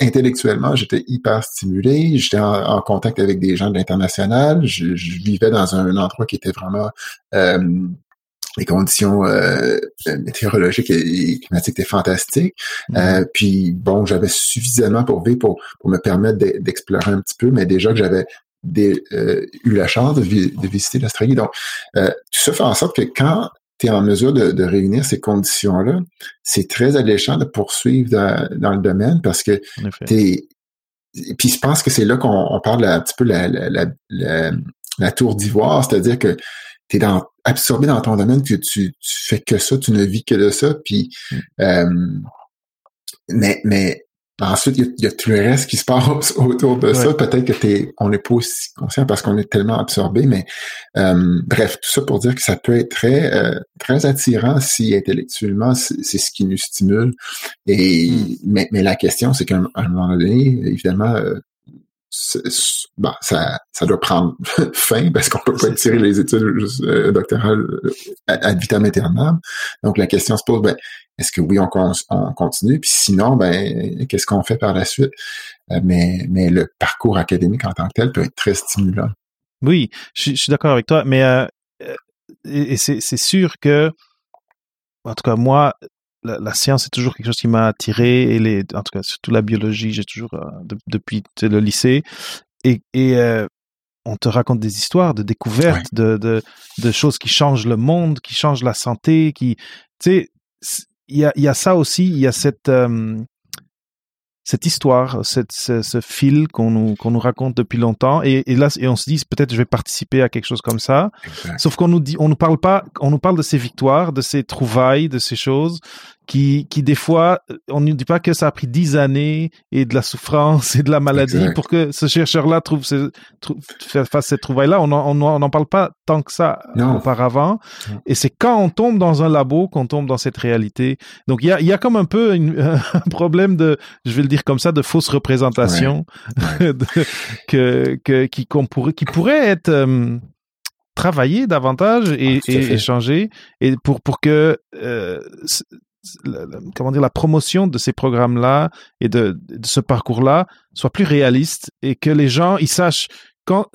Speaker 2: intellectuellement, j'étais hyper stimulé, j'étais en, contact avec des gens de l'international, je, vivais dans un, endroit qui était vraiment euh, les conditions euh, météorologiques et, climatiques étaient fantastiques. Mm-hmm. Euh, puis bon, j'avais suffisamment pour vivre pour, pour me permettre d'explorer un petit peu, mais déjà que j'avais euh, eu la chance de, visiter l'Australie. Donc, euh, tout ça fait en sorte que quand tu es en mesure de, réunir ces conditions-là, c'est très alléchant de poursuivre dans, le domaine parce que t'es puis je pense que c'est là qu'on parle un petit peu la, la, la, tour d'ivoire, c'est-à-dire que tu es dans, absorbé dans ton domaine, que tu, tu fais que ça, tu ne vis que de ça, puis mm. euh, mais, mais Ensuite, il y, a, tout le reste qui se passe autour de ça. Peut-être que t'es, on n'est pas aussi conscient parce qu'on est tellement absorbé, mais euh, bref, tout ça pour dire que ça peut être très, euh, très attirant si intellectuellement c'est ce qui nous stimule. Et hmm. mais, mais la question, c'est qu'à un, moment donné, évidemment, euh, bon, ça, ça doit prendre fin parce qu'on peut pas tirer les études euh, doctorales ad vitam aeternam. Donc la question se pose, ben, est-ce que oui, on, continue? Puis sinon, ben, qu'est-ce qu'on fait par la suite? Euh, mais, mais le parcours académique en tant que tel peut être très stimulant.
Speaker 1: Oui, je, suis d'accord avec toi, mais euh, et, c'est sûr que, en tout cas, moi, la, science est toujours quelque chose qui m'a attiré, et les, en tout cas, surtout la biologie, j'ai toujours, euh, depuis le lycée. Et, et on te raconte des histoires de découvertes, de, de, de choses qui changent le monde, qui changent la santé, qui, tu sais, il y a, y a ça aussi, il y a cette, euh, cette histoire, cette, ce, ce fil qu'on nous, qu'on nous raconte depuis longtemps. Et, et là, et on se dit, peut-être je vais participer à quelque chose comme ça.
Speaker 2: Exact.
Speaker 1: Sauf qu'on nous dit, on nous parle pas, on nous parle de ces victoires, de ces trouvailles, de ces choses qui, qui des fois, on ne dit pas que ça a pris dix années et de la souffrance et de la maladie
Speaker 2: Exact.
Speaker 1: pour que ce chercheur-là trouve, ce, trouve fasse cette trouvaille-là. On n'en on, on en parle pas tant que ça
Speaker 2: Non.
Speaker 1: auparavant.
Speaker 2: Non.
Speaker 1: Et c'est quand on tombe dans un labo qu'on tombe dans cette réalité. Donc il y a, y a comme un peu une- un problème de, je vais le dire comme ça, de fausse représentation
Speaker 2: Ouais.
Speaker 1: de- que, que qui qu'on pourrait qui pourrait être euh, travaillé davantage et,
Speaker 2: Ah,
Speaker 1: et pour pour que euh, la- comment dire la promotion de ces programmes là et de, ce parcours là soit plus réaliste et que les gens ils sachent quand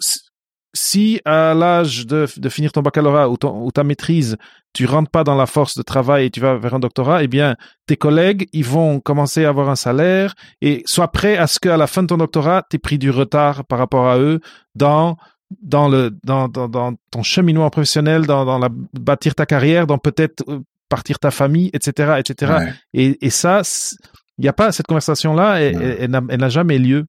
Speaker 1: si à l'âge de, de finir ton baccalauréat ou, ton, ou ta maîtrise, tu rentres pas dans la force de travail et tu vas vers un doctorat, eh bien, tes collègues, ils vont commencer à avoir un salaire et sois prêt à ce qu'à la fin de ton doctorat, tu pris du retard par rapport à eux dans dans le dans, dans, dans ton cheminement professionnel, dans, dans la bâtir ta carrière, dans peut-être euh, partir ta famille, etc., etc.
Speaker 2: Ouais.
Speaker 1: Et, et ça, il n'y a pas cette conversation-là, elle, elle- n'a- jamais lieu.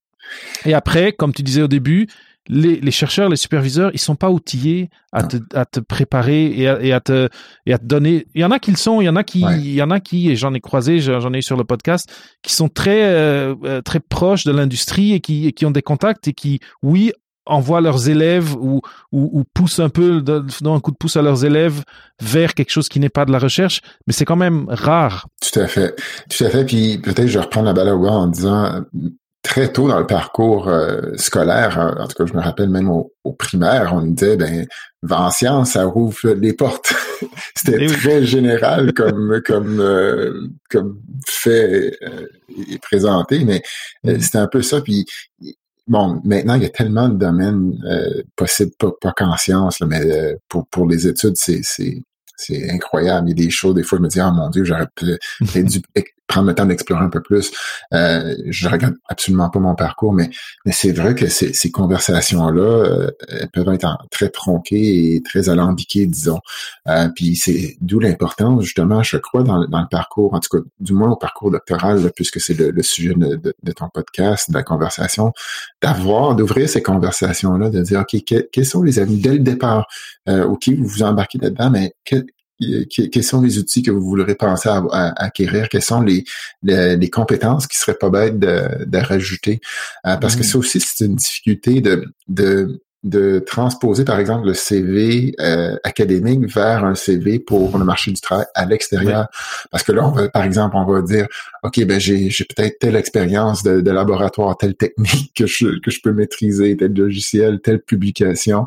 Speaker 1: Et après, comme tu disais au début, les, les chercheurs, les superviseurs, ils sont pas outillés à te, à te préparer et à, et à te et à te donner. Il y en a qui le sont, il y en a qui,
Speaker 2: Ouais.
Speaker 1: il y en a qui, et j'en ai croisé, j'en j'en ai eu sur le podcast, qui sont très euh, euh, très proches de l'industrie et qui et qui ont des contacts et qui, oui, envoient leurs élèves ou ou, ou poussent un peu, donnent un coup de pouce à leurs élèves vers quelque chose qui n'est pas de la recherche, mais c'est quand même rare.
Speaker 2: Tout à fait. Tout à fait. Puis peut-être je reprends la balle au en disant très tôt dans le parcours euh, scolaire, en tout cas je me rappelle même au, au primaire, on nous disait ben va en sciences, ça rouvre les portes. C'était
Speaker 1: Eh oui.
Speaker 2: très général comme comme euh, comme fait euh, et présenté, mais
Speaker 1: Mm.
Speaker 2: c'était un peu ça. Puis bon, maintenant il y a tellement de domaines euh, possibles, pas, pas qu'en sciences, là, mais euh, pour pour les études, c'est c'est c'est incroyable. Il y a des choses, des fois, je me dis, ah mon Dieu, j'aurais peut-être dû ex- prendre le temps d'explorer un peu plus. Euh, je regarde absolument pas mon parcours, mais, mais c'est vrai que ces, ces conversations-là, euh, elles peuvent être très tronquées et très alambiquées, disons. Euh, puis c'est d'où l'importance, justement, je crois, dans, dans le parcours, en tout cas, du moins au parcours doctoral, puisque c'est le, le sujet de, de- de ton podcast, de la conversation, d'avoir, d'ouvrir ces conversations-là, de dire, OK, que- quels sont les amis dès le départ? Euh, OK, vous vous embarquez là-dedans, mais que- quels sont les outils que vous voudrez penser à, à- acquérir? Quelles sont les, les, les compétences qui seraient pas bêtes de, de rajouter? Euh, parce que
Speaker 1: Mm.
Speaker 2: ça aussi, c'est une difficulté de, de, de transposer, par exemple, le CV euh, académique vers un CV pour le marché du travail à l'extérieur. Parce que là, on va, par exemple, on va dire, OK, ben j'ai, j'ai peut-être telle expérience de, de laboratoire, telle technique que je, que je peux maîtriser, tel logiciel, telle publication.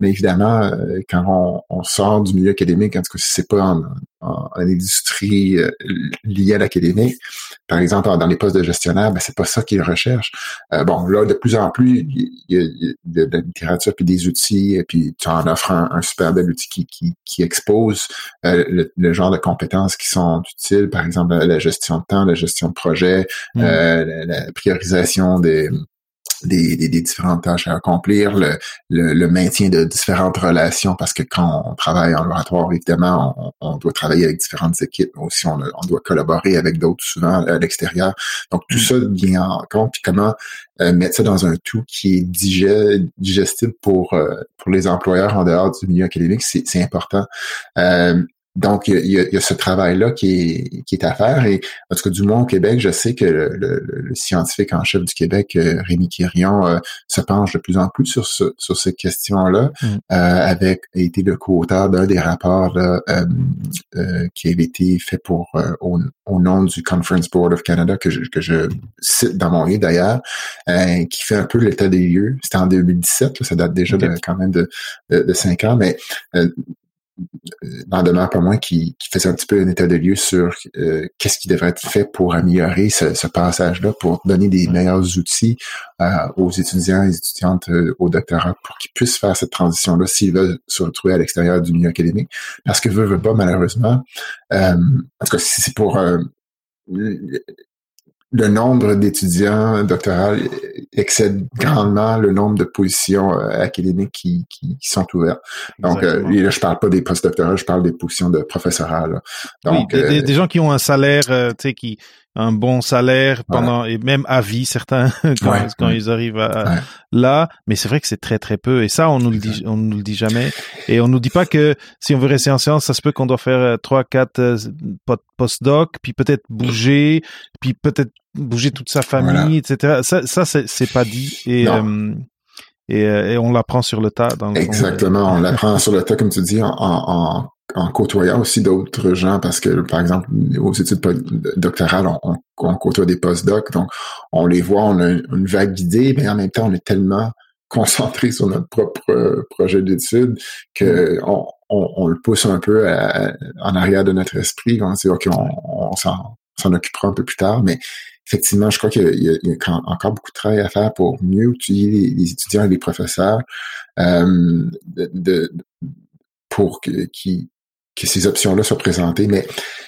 Speaker 2: Mais évidemment, euh, quand on, on sort du milieu académique, en tout cas, si c'est pas en, en, en industrie euh, liée à l'académique, par exemple, dans les postes de gestionnaire, ben c'est pas ça qu'ils recherchent. Euh, bon, là, de plus en plus, il y a, il y a de, de la littérature puis des outils, et puis tu en offres un, un super bel outil qui, qui, qui expose euh, le, le genre de compétences qui sont utiles, par exemple la, la gestion de temps, la gestion de projet,
Speaker 1: Mm.
Speaker 2: euh, la, la priorisation des des, des, des différentes tâches à accomplir, le, le, le maintien de différentes relations, parce que quand on travaille en laboratoire, évidemment, on, on doit travailler avec différentes équipes, mais aussi on, on doit collaborer avec d'autres souvent à l'extérieur. Donc tout
Speaker 1: Mm.
Speaker 2: ça vient en compte, puis comment euh, mettre ça dans un tout qui est digestible pour euh, pour les employeurs en dehors du milieu académique, c'est c'est important. Euh, donc, il y, a, il y a- ce travail-là qui est, qui est à faire. Et en tout cas, du moins au Québec, je sais que le, le- le scientifique en chef du Québec, euh, Rémi Quirion, euh, se penche de plus en plus sur, ce, sur cette question-là,
Speaker 1: Mm.
Speaker 2: euh, avec a été le co-auteur d'un des rapports là, euh, euh, qui avait été fait pour euh, au, au nom du Conference Board of Canada, que je, que je cite dans mon livre d'ailleurs, euh, qui fait un peu l'état des lieux. C'était en 2017, là, ça date déjà de, quand même de, de, de cinq ans, mais euh, n'en demeure pas moins qui, qui faisait un petit peu un état de lieu sur euh, qu'est-ce qui devrait être fait pour améliorer ce, ce passage-là, pour donner des meilleurs outils euh, aux étudiants et étudiantes euh, au doctorat pour qu'ils puissent faire cette transition-là s'ils veulent se retrouver à l'extérieur du milieu académique. Parce que veut, veut pas, malheureusement, euh, en tout cas, si c'est pour euh, le nombre d'étudiants doctoraux excède grandement le nombre de positions euh, académiques qui, qui, sont ouvertes. Donc, euh, là, je parle pas des postdoctorats, je parle des positions de professorat.
Speaker 1: Donc, oui, des, des, gens qui ont un salaire, tu sais, qui un bon salaire pendant et même à vie certains quand, quand ils arrivent à, là. Mais c'est vrai que c'est très très peu. Et ça on nous le dit on nous le dit jamais. Et on nous dit pas que si on veut rester en sciences ça se peut qu'on doit faire euh, trois quatre euh, post-doc puis peut-être bouger puis peut-être bouger toute sa famille etc ça ça c'est pas dit. Et euh, et, et, on l'apprend sur le tas. Dans,
Speaker 2: Exactement, on l'apprend sur le tas, comme tu dis, en, en, en côtoyant aussi d'autres gens parce que, par exemple, aux études doctorales, on, on, côtoie des postdocs, donc on les voit, on a une vague d'idées, mais en même temps, on est tellement concentré sur notre propre euh, projet d'étude que on, on, le pousse un peu en arrière de notre esprit. On se dit, OK, on, s'en occupera un peu plus tard, mais effectivement, je crois qu'il y, a, encore beaucoup de travail à faire pour mieux utiliser les, étudiants et les professeurs euh, de, pour qu'ils que ces options-là soient présentées. Mais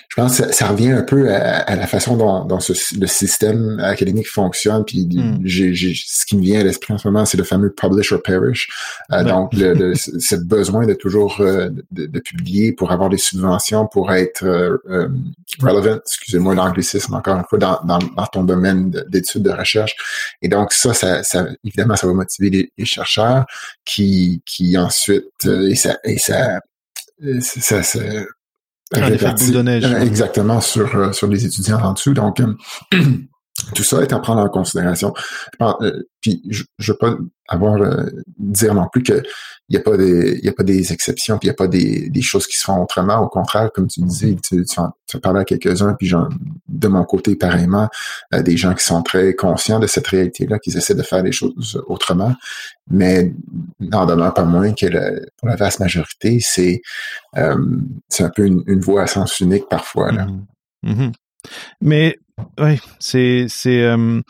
Speaker 2: je pense que ça, revient un peu à, la façon dont, dont ce, le système académique fonctionne. Puis hmm. j'ai, ce qui me vient à l'esprit en ce moment, c'est le fameux publish or perish. Euh, donc, le, le, ce besoin de toujours euh, de, publier pour avoir des subventions, pour être euh, relevant, excusez-moi l'anglicisme encore une fois, dans, dans, dans ton domaine d'études de recherche. Et donc, ça, ça, ça, évidemment, ça va motiver les, les chercheurs qui, qui ensuite, et ça, et ça ça, ça exactement sur euh, sur les étudiants en dessous. Donc euh, tout ça est à prendre en considération. Euh, puis je ne veux pas avoir euh, dire non plus que il y a pas des y a pas des exceptions, puis il y a pas des, des choses qui se font autrement. Au contraire, comme tu disais, tu, tu, tu parlais à quelques-uns, puis de mon côté pareillement, euh, des gens qui sont très conscients de cette réalité-là, qui essaient de faire les choses autrement. Mais n'en demeure pas moins que pour la vaste majorité, c'est c'est un peu une, voie à sens unique parfois. Là.
Speaker 1: Mm-hmm. Mm-hmm. Mais oui, c'est c'est euh,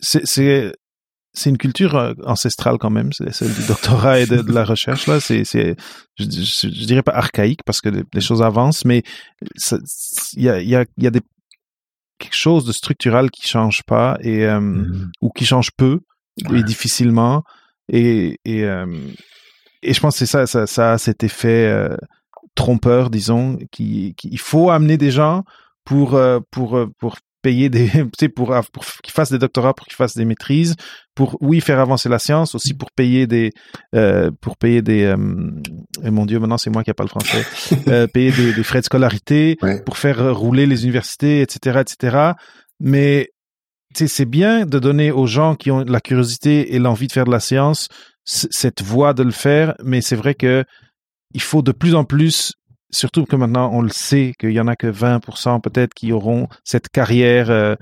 Speaker 1: c'est c'est une culture euh, ancestrale quand même, c'est celle du doctorat et de, la recherche là. C'est c'est je, je, dirais pas archaïque parce que les choses avancent, mais il y a il y a il y a des quelque chose de structural qui change pas et euh, mm-hmm. ou qui change peu et difficilement et et et je pense que c'est ça, ça ça a cet effet trompeur disons qui, qui il faut amener des gens pour pour pour payer des, tu sais, pour, pour qu'ils fassent des doctorats, pour qu'ils fassent des maîtrises, pour oui faire avancer la science, aussi pour payer des, euh, pour payer des, euh, mon Dieu, maintenant c'est moi qui n'ai pas le français, euh, payer des, des, frais de scolarité, pour faire rouler les universités, etc., etc. Mais tu sais, c'est bien de donner aux gens qui ont la curiosité et l'envie de faire de la science cette voie de le faire, mais c'est vrai que il faut de plus en plus surtout que maintenant on le sait qu'il y en a que 20% peut-être qui auront cette carrière, euh,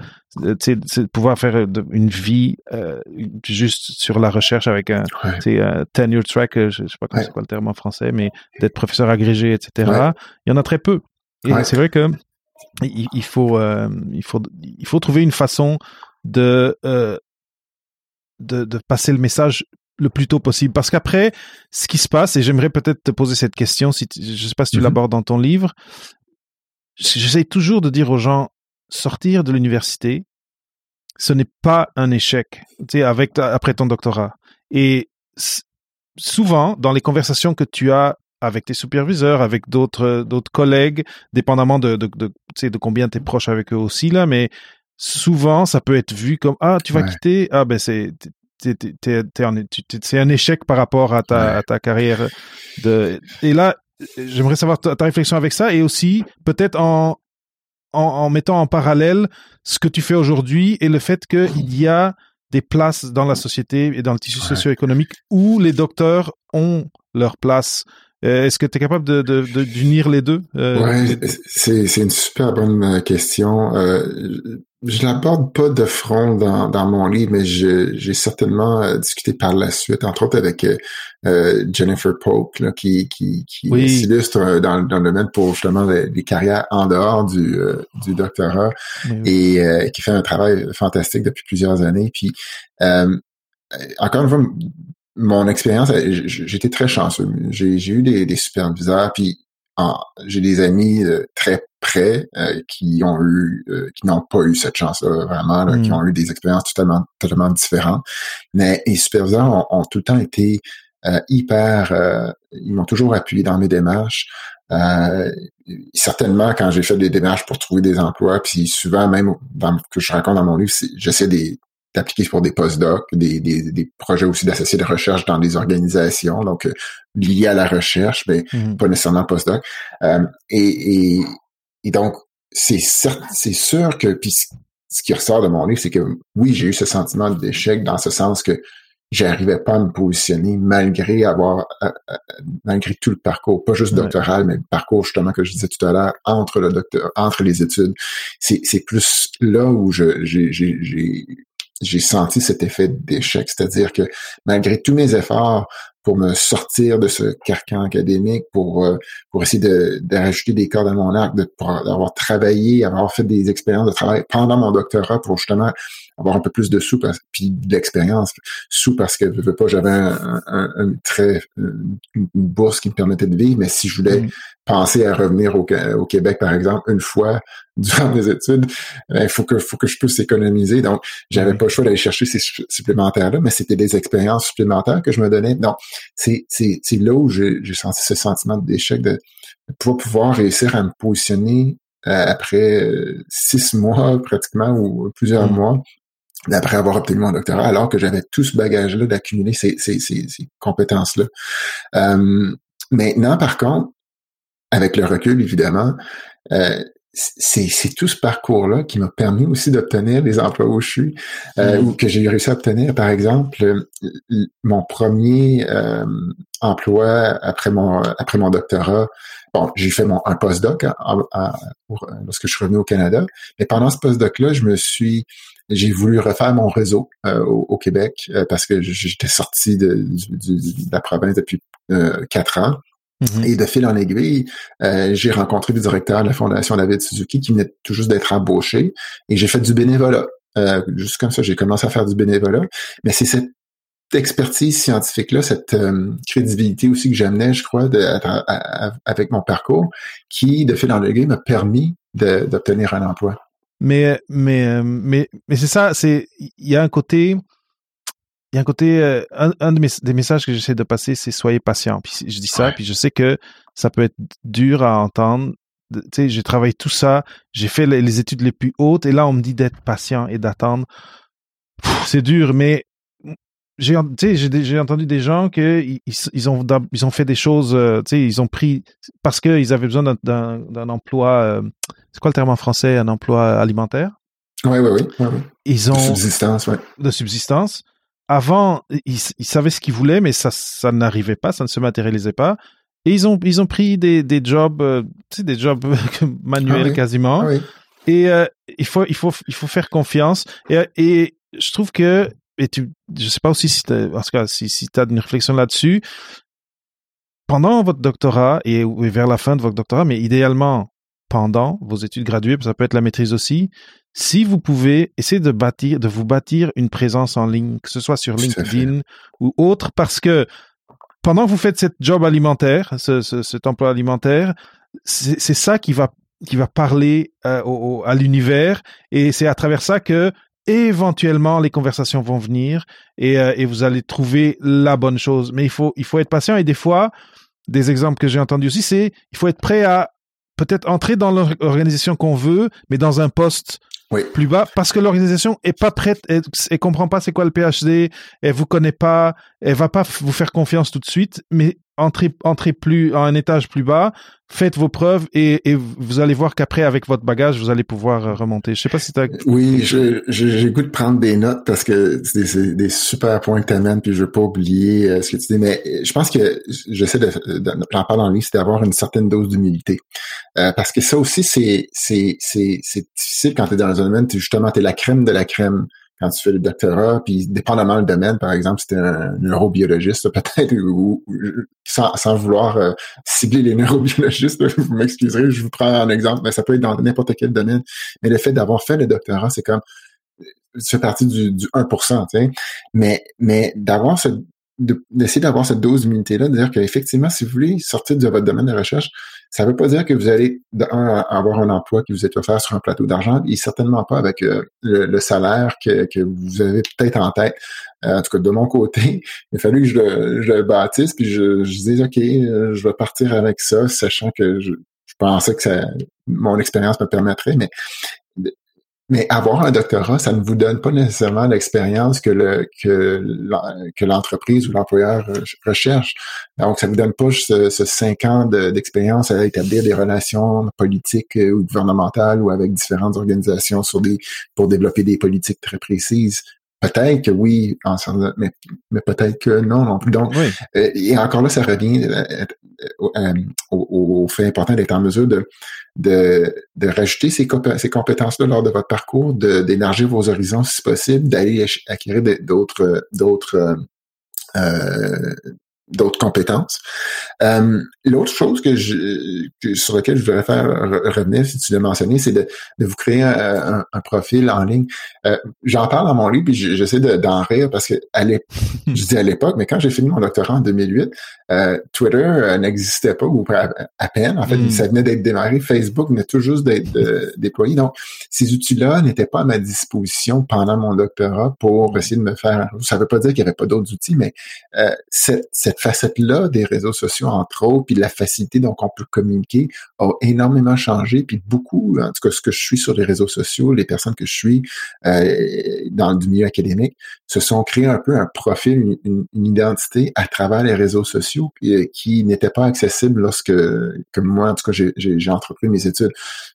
Speaker 1: sais, pouvoir faire euh, une vie euh, juste sur la recherche avec un, un tenure track, euh, je, sais pas c'est quoi le terme en français, mais d'être professeur agrégé, etc. Il y en a très peu. Et c'est vrai que il, faut, il faut, il faut trouver une façon de, de, de passer le message le plus tôt possible. Parce qu'après, ce qui se passe, et j'aimerais peut-être te poser cette question, si je ne sais pas si tu mhm. l'abordes dans ton livre, j'essaie toujours de dire aux gens, sortir de l'université, ce n'est pas un échec, tu sais, avec, après ton doctorat. Et souvent, dans les conversations que tu as avec tes superviseurs, avec d'autres d'autres collègues, dépendamment de, de, de, de combien tu es proche avec eux aussi, là, mais souvent, ça peut être vu comme, ah, tu vas quitter, ah, ben c'est, c'est un échec par rapport à ta, à ta carrière. De, et là, j'aimerais savoir ta, réflexion avec ça et aussi peut-être en, en, en, mettant en parallèle ce que tu fais aujourd'hui et le fait qu'il y a des places dans la société et dans le tissu socio-économique où les docteurs ont leur place. Euh, est-ce que tu es capable de, de, d'unir les deux?
Speaker 2: Euh, ouais, c'est, c'est une super bonne euh, question. Euh, je l'aborde pas de front dans, dans mon livre, mais j'ai certainement euh, discuté par la suite, entre autres avec euh, euh Jennifer Polk, là, qui, qui, qui s'illustre euh, dans, dans, le domaine pour justement les, carrières en dehors du, du doctorat et qui fait un travail fantastique depuis plusieurs années. Puis encore une fois, mon expérience, j'étais très chanceux. J'ai eu des, des superviseurs, puis j'ai des amis très près qui ont eu, qui n'ont pas eu cette chance-là vraiment, qui hmm. ont eu des expériences totalement, totalement différentes. Mais les superviseurs ont, tout le temps été hyper, ils m'ont toujours appuyé dans mes démarches. Euh, certainement, quand j'ai fait des démarches pour trouver des emplois, puis souvent même dans, que je raconte dans mon livre, j'essaie d'appliquer pour des postdocs, des, des, des projets aussi d'associés de recherche dans des organisations, donc euh, liés à la recherche, mais mmh pas nécessairement postdoc. Euh, et, et, et, donc, c'est c'est sûr que puis ce qui ressort de mon livre, c'est que oui, j'ai eu ce sentiment d'échec dans ce sens que j'arrivais pas à me positionner malgré avoir euh, euh, malgré tout le parcours, pas juste doctoral, mais le parcours justement que je disais tout à l'heure entre le docteur, entre les études. C'est, c'est plus là où je j'ai, j'ai, j'ai senti cet effet d'échec, c'est-à-dire que malgré tous mes efforts pour me sortir de ce carcan académique, pour euh, pour essayer de, de rajouter des cordes à mon arc, de, pour avoir travaillé, avoir fait des expériences de travail pendant mon doctorat pour justement avoir un peu plus de sous puis d'expérience sous parce que je veux pas j'avais un, un, très une, bourse qui me permettait de vivre mais si je voulais mm. penser à revenir au, au, Québec par exemple une fois durant mes études ben, il faut que faut que je puisse économiser donc j'avais mm. pas le choix d'aller chercher ces supplémentaires là mais c'était des expériences supplémentaires que je me donnais donc c'est c'est c'est là où j'ai senti ce sentiment d'échec de, de pouvoir pouvoir réussir à me positionner euh, après euh, six mois pratiquement ou plusieurs mm. mois d'après avoir obtenu mon doctorat, alors que j'avais tout ce bagage-là d'accumuler ces, ces, ces, compétences-là. Euh, maintenant, par contre, avec le recul, évidemment, euh, c'est tout ce parcours-là qui m'a permis aussi d'obtenir des emplois où je suis, euh, mm. ou que j'ai réussi à obtenir. Par exemple, mon premier euh, emploi après mon après mon doctorat, bon, j'ai fait mon un postdoc lorsque je suis revenu au Canada, mais pendant ce postdoc-là, je me suis j'ai voulu refaire mon réseau euh, au, Québec euh, parce que j'étais sorti de, de, la province depuis euh, quatre ans. Mm-hmm. Et de fil en aiguille, j'ai rencontré le directeur de la Fondation David Suzuki qui venait tout juste d'être embauché et j'ai fait du bénévolat. juste comme ça, j'ai commencé à faire du bénévolat. Mais c'est cette expertise scientifique-là, cette crédibilité aussi que j'amenais, je crois, de, avec mon parcours, qui, de fil en aiguille, m'a permis d'obtenir un emploi.
Speaker 1: Mais, mais, euh, mais, mais c'est ça, c'est, il y a un côté, il y a un côté, euh, un, de mes, des messages que j'essaie de passer, c'est soyez patient. Puis je dis ça, puis je sais que ça peut être dur à entendre. Tu sais, j'ai travaillé tout ça, j'ai fait les, études les plus hautes, et là on me dit d'être patient et d'attendre. C'est dur, mais j'ai j'ai entendu des gens que ils, ont ils ont fait des choses euh, tu sais ils ont pris parce qu'ils avaient besoin d'un emploi euh, c'est quoi le terme en français? Un emploi alimentaire?
Speaker 2: Oui oui oui,
Speaker 1: ils ont de
Speaker 2: subsistance ouais.
Speaker 1: de subsistance avant ils, ils savaient ce qu'ils voulaient mais ça ça n'arrivait pas ça ne se matérialisait pas. Et ils ont ils ont pris des des jobs euh, tu sais des jobs manuels ah quasiment. Ah et il faut il faut il faut faire confiance. Et et je trouve que et tu, je sais pas aussi si en tout cas, si, si tu as une réflexion là-dessus, pendant votre doctorat et, vers la fin de votre doctorat, mais idéalement pendant vos études graduées, ça peut être la maîtrise aussi, si vous pouvez essayer de bâtir, de vous bâtir une présence en ligne, que ce soit sur LinkedIn ou autre, parce que pendant que vous faites cette job alimentaire, ce, cet emploi alimentaire, c'est ça qui va qui va parler euh, au, à l'univers et c'est à travers ça que éventuellement les conversations vont venir et, euh, et, vous allez trouver la bonne chose. Mais il faut, il faut être patient et des fois, des exemples que j'ai entendus aussi, c'est il faut être prêt à peut-être entrer dans l'organisation qu'on veut, mais dans un poste plus bas parce que l'organisation est pas prête, elle, comprend pas c'est quoi le PhD, elle vous connaît pas, elle va pas vous faire confiance tout de suite, mais entrez, plus à un étage plus bas, faites vos preuves et, vous allez voir qu'après, avec votre bagage, vous allez pouvoir euh, remonter. Je sais pas si tu
Speaker 2: Oui, j'ai je, goût de prendre des notes parce que c'est des, super points que tu amènes, puis je veux pas oublier euh, ce que tu dis. Mais je pense que j'essaie de, j'en parle dans le c'est d'avoir une certaine dose d'humilité. Euh, parce que ça aussi, c'est difficile quand tu es dans un domaine, justement, tu es la crème de la crème quand tu fais le doctorat, puis dépendamment le domaine, par exemple, si tu un neurobiologiste, peut-être, ou, sans, sans, vouloir euh, cibler les neurobiologistes, vous m'excuserez, je vous prends un exemple, mais ça peut être dans n'importe quel domaine. Mais le fait d'avoir fait le doctorat, c'est comme tu fais partie du, du 1%, tu sais. Mais, mais d'avoir ce d'essayer d'avoir cette dose d'humilité-là, de dire qu'effectivement, si vous voulez sortir de votre domaine de recherche, ça ne veut pas dire que vous allez avoir un emploi qui vous est offert sur un plateau d'argent, et certainement pas avec euh, le, salaire que, que vous avez peut-être en tête. Euh, en tout cas, de mon côté, il a fallu que je le, je le bâtisse, puis je, je OK, euh, je vais partir avec ça, sachant que je, je pensais que ça, mon expérience me permettrait, mais mais avoir un doctorat, ça ne vous donne pas nécessairement l'expérience que le que que l'entreprise ou l'employeur recherche. Donc, ça vous donne pas ce, cinq ans d'expérience à établir des relations politiques euh, ou gouvernementales ou avec différentes organisations pour développer des politiques très précises. Peut-être que oui, mais, mais peut-être que non non plus. Donc, euh, et encore là, ça revient euh, au, au, fait important d'être en mesure de de, de rajouter ces, ces compétences-là lors de votre parcours, d'élargir vos horizons si possible, d'aller acquérir d'autres d'autres euh, d'autres compétences. Euh, L'autre chose que je, sur laquelle je voudrais faire revenir, si tu l'as mentionné, c'est de, de, vous créer un, un, profil en ligne. Euh, J'en parle dans mon livre, puis j'essaie d'en rire parce que à je dis à l'époque, mais quand j'ai fini mon doctorat en 2008, euh, Twitter euh, n'existait pas ou à, peine. En fait, hmm. ça venait d'être démarré. Facebook venait tout juste d'être euh, déployé. Donc, ces outils-là n'étaient pas à ma disposition pendant mon doctorat pour essayer de me faire. Ça ne veut pas dire qu'il n'y avait pas d'autres outils, mais cette, cette facette-là des réseaux sociaux, entre autres, puis la facilité dont on peut communiquer a énormément changé. Puis beaucoup, en tout cas, ce que je suis sur les réseaux sociaux, les personnes que je suis euh, dans le milieu académique, se sont créés un peu un profil, une, identité à travers les réseaux sociaux qui, euh, qui n'était pas accessible lorsque, comme moi, en tout cas, j'ai entrepris mes études.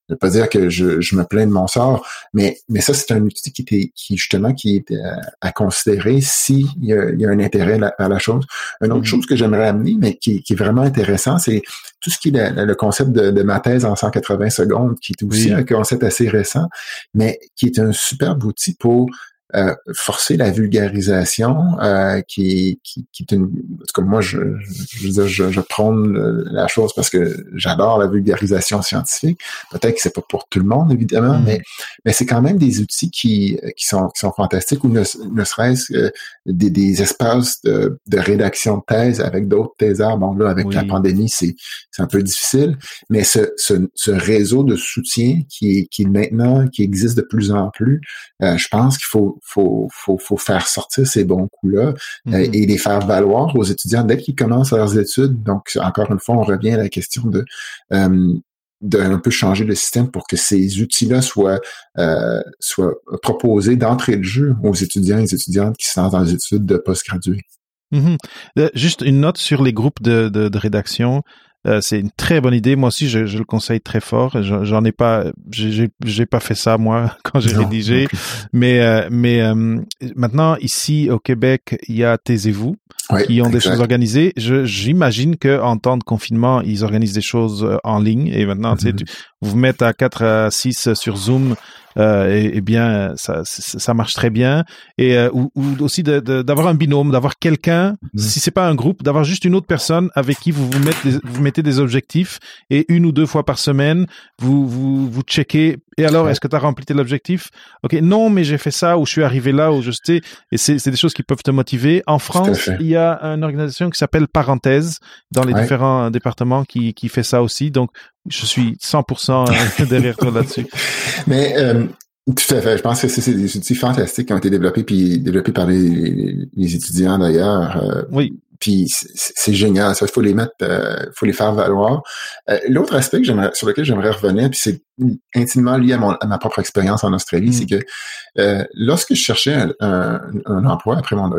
Speaker 2: Je ne veux pas dire que je, je, me plains de mon sort, mais, mais ça, c'est un outil qui était, qui justement, qui est à, considérer s'il y, y a un intérêt à la, chose. Autre chose que j'aimerais amener, mais qui, qui, est vraiment intéressant, c'est tout ce qui est le, concept de, de, ma thèse en 180 secondes, qui est aussi un concept assez récent, mais qui est un superbe outil pour euh, forcer la vulgarisation, euh, qui, qui, qui, est une... Comme moi, je, je, je, je prône la chose parce que j'adore la vulgarisation scientifique. Peut-être que c'est pas pour tout le monde, évidemment, mm. mais, mais c'est quand même des outils qui, qui, sont, qui sont fantastiques, ou ne, ne serait-ce que des, des espaces de, de rédaction de thèse avec d'autres thésards. Bon, là, avec la pandémie, c'est un peu difficile, mais ce, ce, ce réseau de soutien qui, qui maintenant, qui existe de plus en plus, euh, je pense qu'il faut faut, faut, faut faire sortir ces bons coups-là euh, mm-hmm. et les faire valoir aux étudiants dès qu'ils commencent leurs études. Donc, encore une fois, on revient à la question de euh, d'un peu changer le système pour que ces outils-là soient, euh, soient proposés d'entrée de jeu aux étudiants et étudiantes qui sont dans les études de postgradués.
Speaker 1: Euh, juste une note sur les groupes de, de, de rédaction. Euh, c'est une très bonne idée. Moi aussi, je, je le conseille très fort. J'en ai pas, j'ai pas fait ça moi quand j'ai rédigé, mais euh, mais euh, maintenant ici au Québec, il y a Taisez-vous qui ont des choses organisées. J'imagine que en temps de confinement, ils organisent des choses en ligne et maintenant, tu sais, vous vous mettez à 4 à 6 sur Zoom euh, et, bien ça, ça marche très bien. Et euh, ou, aussi d'avoir un binôme, d'avoir quelqu'un, mmh. si c'est pas un groupe, d'avoir juste une autre personne avec qui vous vous mettez, vous mettez des objectifs et une ou deux fois par semaine, vous vous vous checkez. Et alors, est-ce que tu as rempli l'objectif Ok, non, mais j'ai fait ça ou je suis arrivé là ou je sais. Et c'est des choses qui peuvent te motiver. En France, il y a une organisation qui s'appelle Parenthèse dans les différents départements qui qui fait ça aussi. Donc je suis 100% euh, derrière toi là-dessus.
Speaker 2: Mais euh, tout à fait. Je pense que c'est des outils fantastiques qui ont été développés puis développés par les, les étudiants d'ailleurs. Euh,
Speaker 1: oui.
Speaker 2: Puis c'est génial. Ça, il faut les mettre, il faut les faire valoir. L'autre aspect que j'aimerais, sur lequel j'aimerais revenir, puis c'est intimement lié à, mon, à, ma propre expérience en Australie, mm. c'est que lorsque je cherchais un, un, emploi après mon,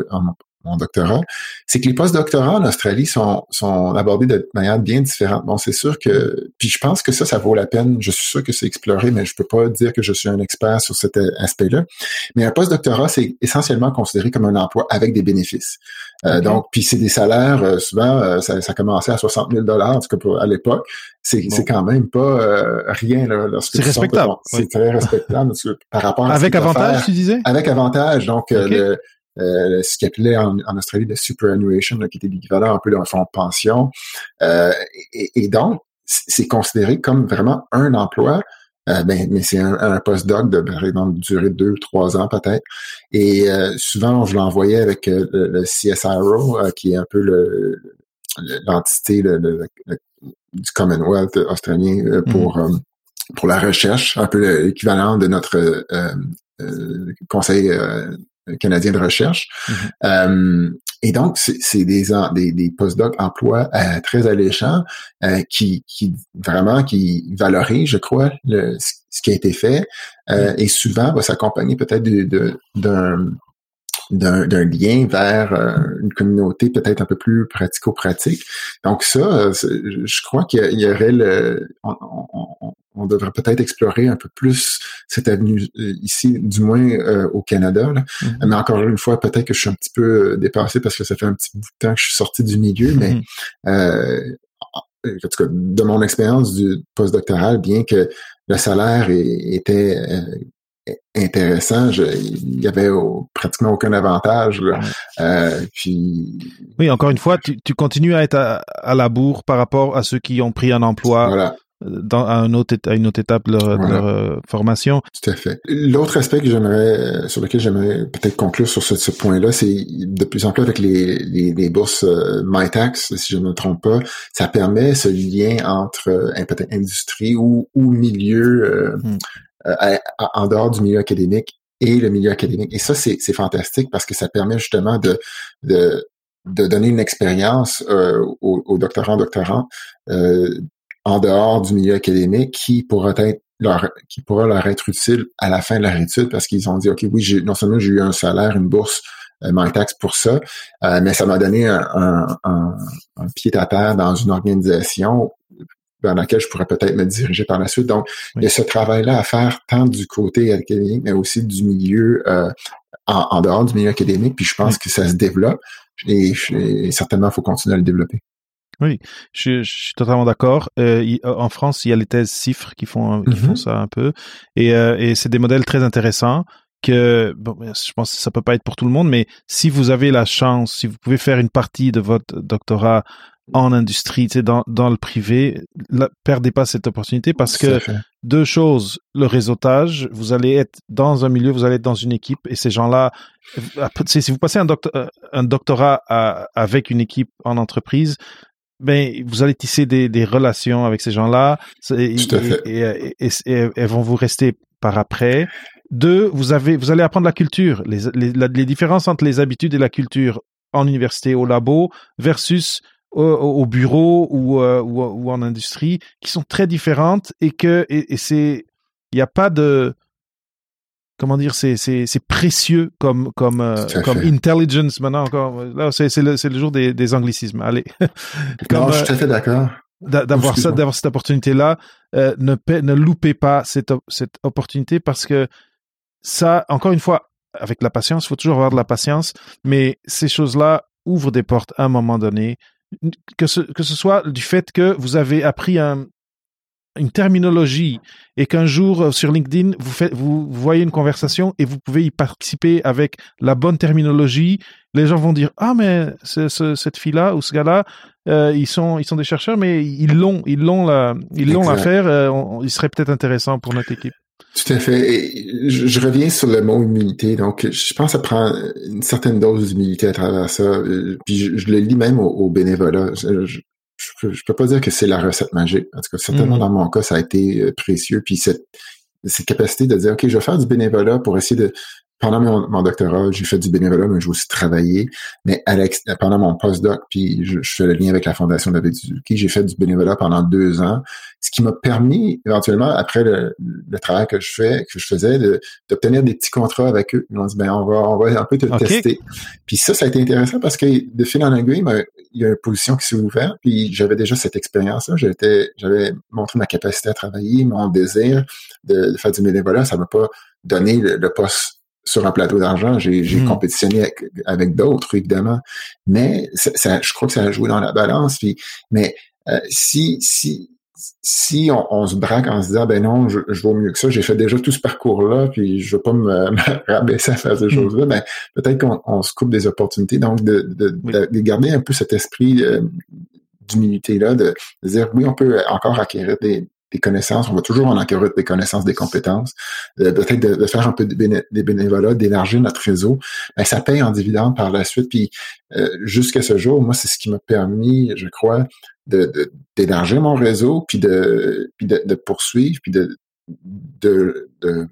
Speaker 2: mon doctorat, c'est que les post-doctorats en Australie sont, sont abordés de manière bien différente. Bon, c'est sûr que, puis je pense que ça, ça vaut la peine. Je suis sûr que c'est exploré, mais je peux pas dire que je suis un expert sur cet aspect-là. Mais un post-doctorat, c'est essentiellement considéré comme un emploi avec des bénéfices. Euh, donc, puis c'est des salaires, euh, souvent, euh, ça, ça commençait à 60 000 dollars, en tout cas à l'époque. C'est c'est quand même pas rien là,
Speaker 1: c'est respectable.
Speaker 2: C'est très respectable par rapport
Speaker 1: à avec avantage, tu disais?
Speaker 2: Avec avantage, donc le euh, ce qu'il appelait en, en, Australie le superannuation, là, qui était l'équivalent un peu d'un fonds de pension. Euh, et, et, donc, c'est considéré comme vraiment un emploi euh, ben, mais c'est un, un postdoc de par exemple durer deux, trois ans peut-être. Et souvent, je l'envoyais avec le, CSIRO, qui est un peu le l'entité du Commonwealth australien pour mm-hmm. pour la recherche, un peu l'équivalent de notre conseil canadien de recherche. Mm-hmm. Et donc, c'est des, des, des postdocs emploi euh, très alléchants euh, qui, qui vraiment qui valorisent, je crois, le, ce qui a été fait euh, et souvent va s'accompagner peut-être d'un d'un lien vers une communauté peut-être un peu plus pratico-pratique. Donc ça, je crois qu'il y aurait le, on devrait peut-être explorer un peu plus cette avenue euh, ici, du moins euh, au Canada. Mm-hmm. Mais encore une fois, peut-être que je suis un petit peu euh, dépassé parce que ça fait un petit bout de temps que je suis sorti du milieu, mais mm-hmm. euh, en tout cas, de mon expérience du postdoctoral, bien que le salaire était intéressant. il y avait pratiquement aucun avantage. puis
Speaker 1: oui, encore une fois, tu, continues à être à, à, la bourre par rapport à ceux qui ont pris un emploi voilà dans, à, un autre, à une autre étape de leur, euh, formation.
Speaker 2: Tout à fait. L'autre aspect que j'aimerais, sur lequel j'aimerais peut-être conclure sur ce, point-là, c'est de plus en plus avec les, les, les bourses euh, MyTax, si je ne me trompe pas, ça permet ce lien entre euh, peut-être industrie ou, ou milieu hmm. en dehors du milieu académique et le milieu académique. Et ça, c'est fantastique parce que ça permet justement de, de de donner une expérience euh, aux, aux, doctorants, doctorants euh, en dehors du milieu académique qui pourra être leur, qui pourra leur être utile à la fin de leur étude parce qu'ils ont dit, OK, oui, non seulement j'ai eu un salaire, une bourse, euh, taxe pour ça, euh, mais ça m'a donné un, un, un, pied à terre dans une organisation dans laquelle je pourrais peut-être me diriger par la suite. Donc, il y a ce travail-là à faire tant du côté académique, mais aussi du milieu euh, en, dehors du milieu académique. Puis je pense que ça se développe et, et certainement, il faut continuer à le développer.
Speaker 1: Oui, je, je suis totalement d'accord. Euh, euh, en France, il y a les thèses CIFRE qui font qui font mm-hmm. ça un peu, et, euh, et c'est des modèles très intéressants. Que bon, je pense que ça peut pas être pour tout le monde, mais si vous avez la chance, si vous pouvez faire une partie de votre doctorat en industrie, tu sais, dans, dans le privé, ne perdez pas cette opportunité parce que deux choses, le réseautage, vous allez être dans un milieu, vous allez être dans une équipe et ces gens-là, si vous passez un, doctorat, un doctorat avec une équipe en entreprise, ben vous allez tisser des, des relations avec ces gens-là et, et, et, elles vont vous rester par après. Deux, vous avez vous allez apprendre la culture, les, les, les différences entre les habitudes et la culture en université, au labo versus au, au bureau ou, euh, ou, ou, en industrie, qui sont très différentes et que et, c'est il n'y a pas de comment dire, c'est c'est c'est précieux comme comme euh, comme intelligence maintenant encore. Là, c'est c'est le c'est le jour des des anglicismes. Allez.
Speaker 2: comme, non, je suis tout à fait d'accord.
Speaker 1: D'avoir ça, d'avoir cette opportunité là, euh, ne ne loupez pas cette cette opportunité parce que ça, encore une fois, avec la patience, il faut toujours avoir de la patience, mais ces choses-là ouvrent des portes à un moment donné. Que ce, que ce soit du fait que vous avez appris un, une terminologie et qu'un jour euh, sur LinkedIn vous faites vous voyez une conversation et vous pouvez y participer avec la bonne terminologie les gens vont dire ah mais cette fille là ou ce gars là euh, ils sont ils sont des chercheurs mais ils l'ont ils l'ont la ils l'ont euh, il serait peut-être intéressant pour notre équipe
Speaker 2: tout à fait. Et je, reviens sur le mot humilité. Donc, je pense que ça prend une certaine dose d'humilité à travers ça. Puis je, le lis même au, bénévolat je, je peux pas dire que c'est la recette magique. En tout cas, certainement mm-hmm. dans mon cas, ça a été euh, précieux. Puis cette, cette capacité de dire, OK, je vais faire du bénévolat pour essayer de, pendant mon, doctorat, j'ai fait du bénévolat, mais j'ai aussi travaillé. Mais pendant mon postdoc, puis je, fais le lien avec la Fondation David Suzuki, j'ai fait du bénévolat pendant deux ans, ce qui m'a permis, éventuellement, après le, travail que je fais, que je faisais, d'obtenir des petits contrats avec eux. Ils m'ont dit, ben, on va, on va un peu te tester. Puis ça, ça a été intéressant parce que de fil en aiguille, il y a une position qui s'est ouverte, puis j'avais déjà cette expérience-là. J'étais, j'avais montré ma capacité à travailler, mon désir de, faire du bénévolat. Ça m'a pas donné le poste sur un plateau d'argent. J'ai hmm. compétitionné avec, d'autres, évidemment. Mais ça, je crois que ça a joué dans la balance. Puis, mais euh, si, si, si on, se braque en se disant ben non, je, je vaux mieux que ça, j'ai fait déjà tout ce parcours-là, puis je veux pas me, rabaisser à faire ces hmm. choses-là, ben peut-être qu'on se coupe des opportunités. Donc, de, de, de, garder un peu cet esprit euh, d'humilité-là, de, dire oui, on peut encore acquérir des, connaissances, on va toujours en acquérir des connaissances, des compétences, peut-être de, faire un peu des bénévolats, d'élargir notre réseau, ben, ça paye en dividende par la suite. Puis jusqu'à ce jour, moi, c'est ce qui m'a permis, je crois, de d'élargir mon réseau, puis de puis de, de poursuivre, puis de de, de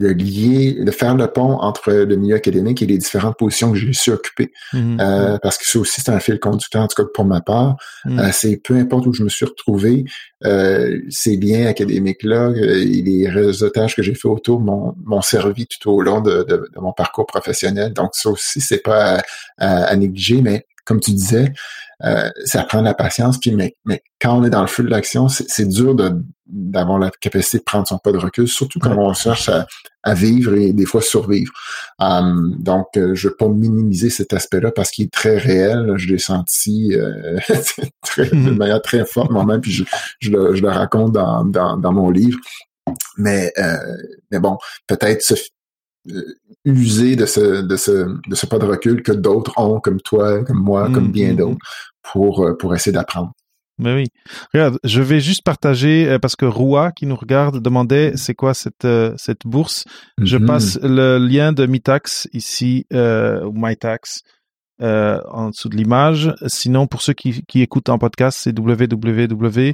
Speaker 2: de lier, de faire le pont entre le milieu académique et les différentes positions que j'ai su occuper. Mm-hmm. euh, parce que ça aussi, c'est un fil conducteur, en tout cas pour ma part. Mm. euh, c'est peu importe où je me suis retrouvé, euh, ces liens académiques-là euh, et les réseautages que j'ai fait autour m'ont servi tout au long de, de, de, mon parcours professionnel. Donc ça aussi, c'est pas à, à, à négliger, mais comme tu disais, euh, ça prend de la patience. Puis, mais, mais quand on est dans le feu de l'action, c'est dur d'avoir la capacité de prendre son pas de recul, surtout quand on cherche à, à, vivre et des fois survivre. Um, donc, euh, je veux pas minimiser cet aspect-là parce qu'il est très réel. Je l'ai senti euh, très, de mm-hmm. manière très forte moi-même, puis je, je, le, je, le, raconte dans, dans, dans mon livre. Mais, euh, mais bon, peut-être se, euh, user de ce, de ce, de ce pas de recul que d'autres ont, comme toi, comme moi, comme bien mm-hmm. d'autres, pour, euh, pour essayer d'apprendre.
Speaker 1: Mais oui. Regarde, je vais juste partager euh, parce que Roua qui nous regarde demandait c'est quoi cette cette bourse? Je mm-hmm. passe le lien de Mitax ici euh, ou MyTax euh, en dessous de l'image. Sinon pour ceux qui qui écoutent en podcast, c'est www.mitacs.ca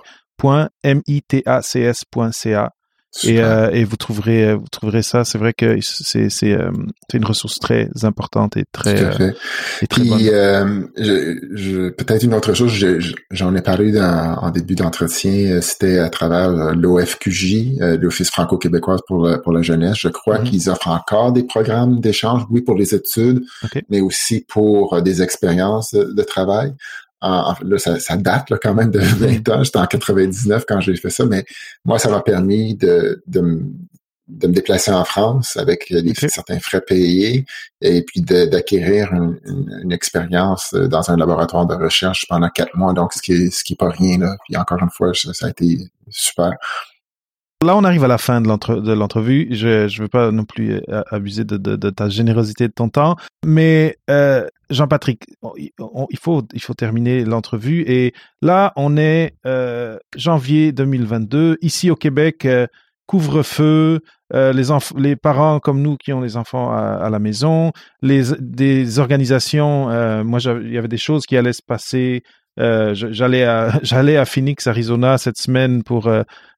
Speaker 1: et, euh, et, vous trouverez vous trouverez ça. C'est vrai que c'est c'est euh, une ressource très importante et très
Speaker 2: euh, et très Puis. Euh, je, je, peut-être une autre chose. J'en ai parlé dans, en début d'entretien. C'était à travers l'OFQJ, l'Office franco-québécois pour la, pour la jeunesse. Je crois mm-hmm. qu'ils offrent encore des programmes d'échange, oui pour les études, okay. mais aussi pour des expériences de, de travail là, ça, ça date là, quand même de 20 ans. J'étais en 99 quand j'ai fait ça, mais moi, ça m'a permis de, de, de me déplacer en France avec des, okay. certains frais payés et puis d'acquérir une, une, une, expérience dans un laboratoire de recherche pendant quatre mois. Donc, ce qui est, ce qui est pas rien là. Puis encore une fois, ça, ça a été super.
Speaker 1: Là, on arrive à la fin de l'entrevue. Je ne veux pas non plus euh, abuser de, de, de, ta générosité de ton temps, mais euh, Jean-Patrick, il faut il faut terminer l'entrevue et là, on est euh, janvier 2022 ici au Québec. Euh, couvre-feu, euh, les, les parents comme nous qui ont les enfants à, à la maison, les des organisations. Euh, moi, il y avait des choses qui allaient se passer. Euh, j'allais à j'allais à Phoenix, Arizona cette semaine pour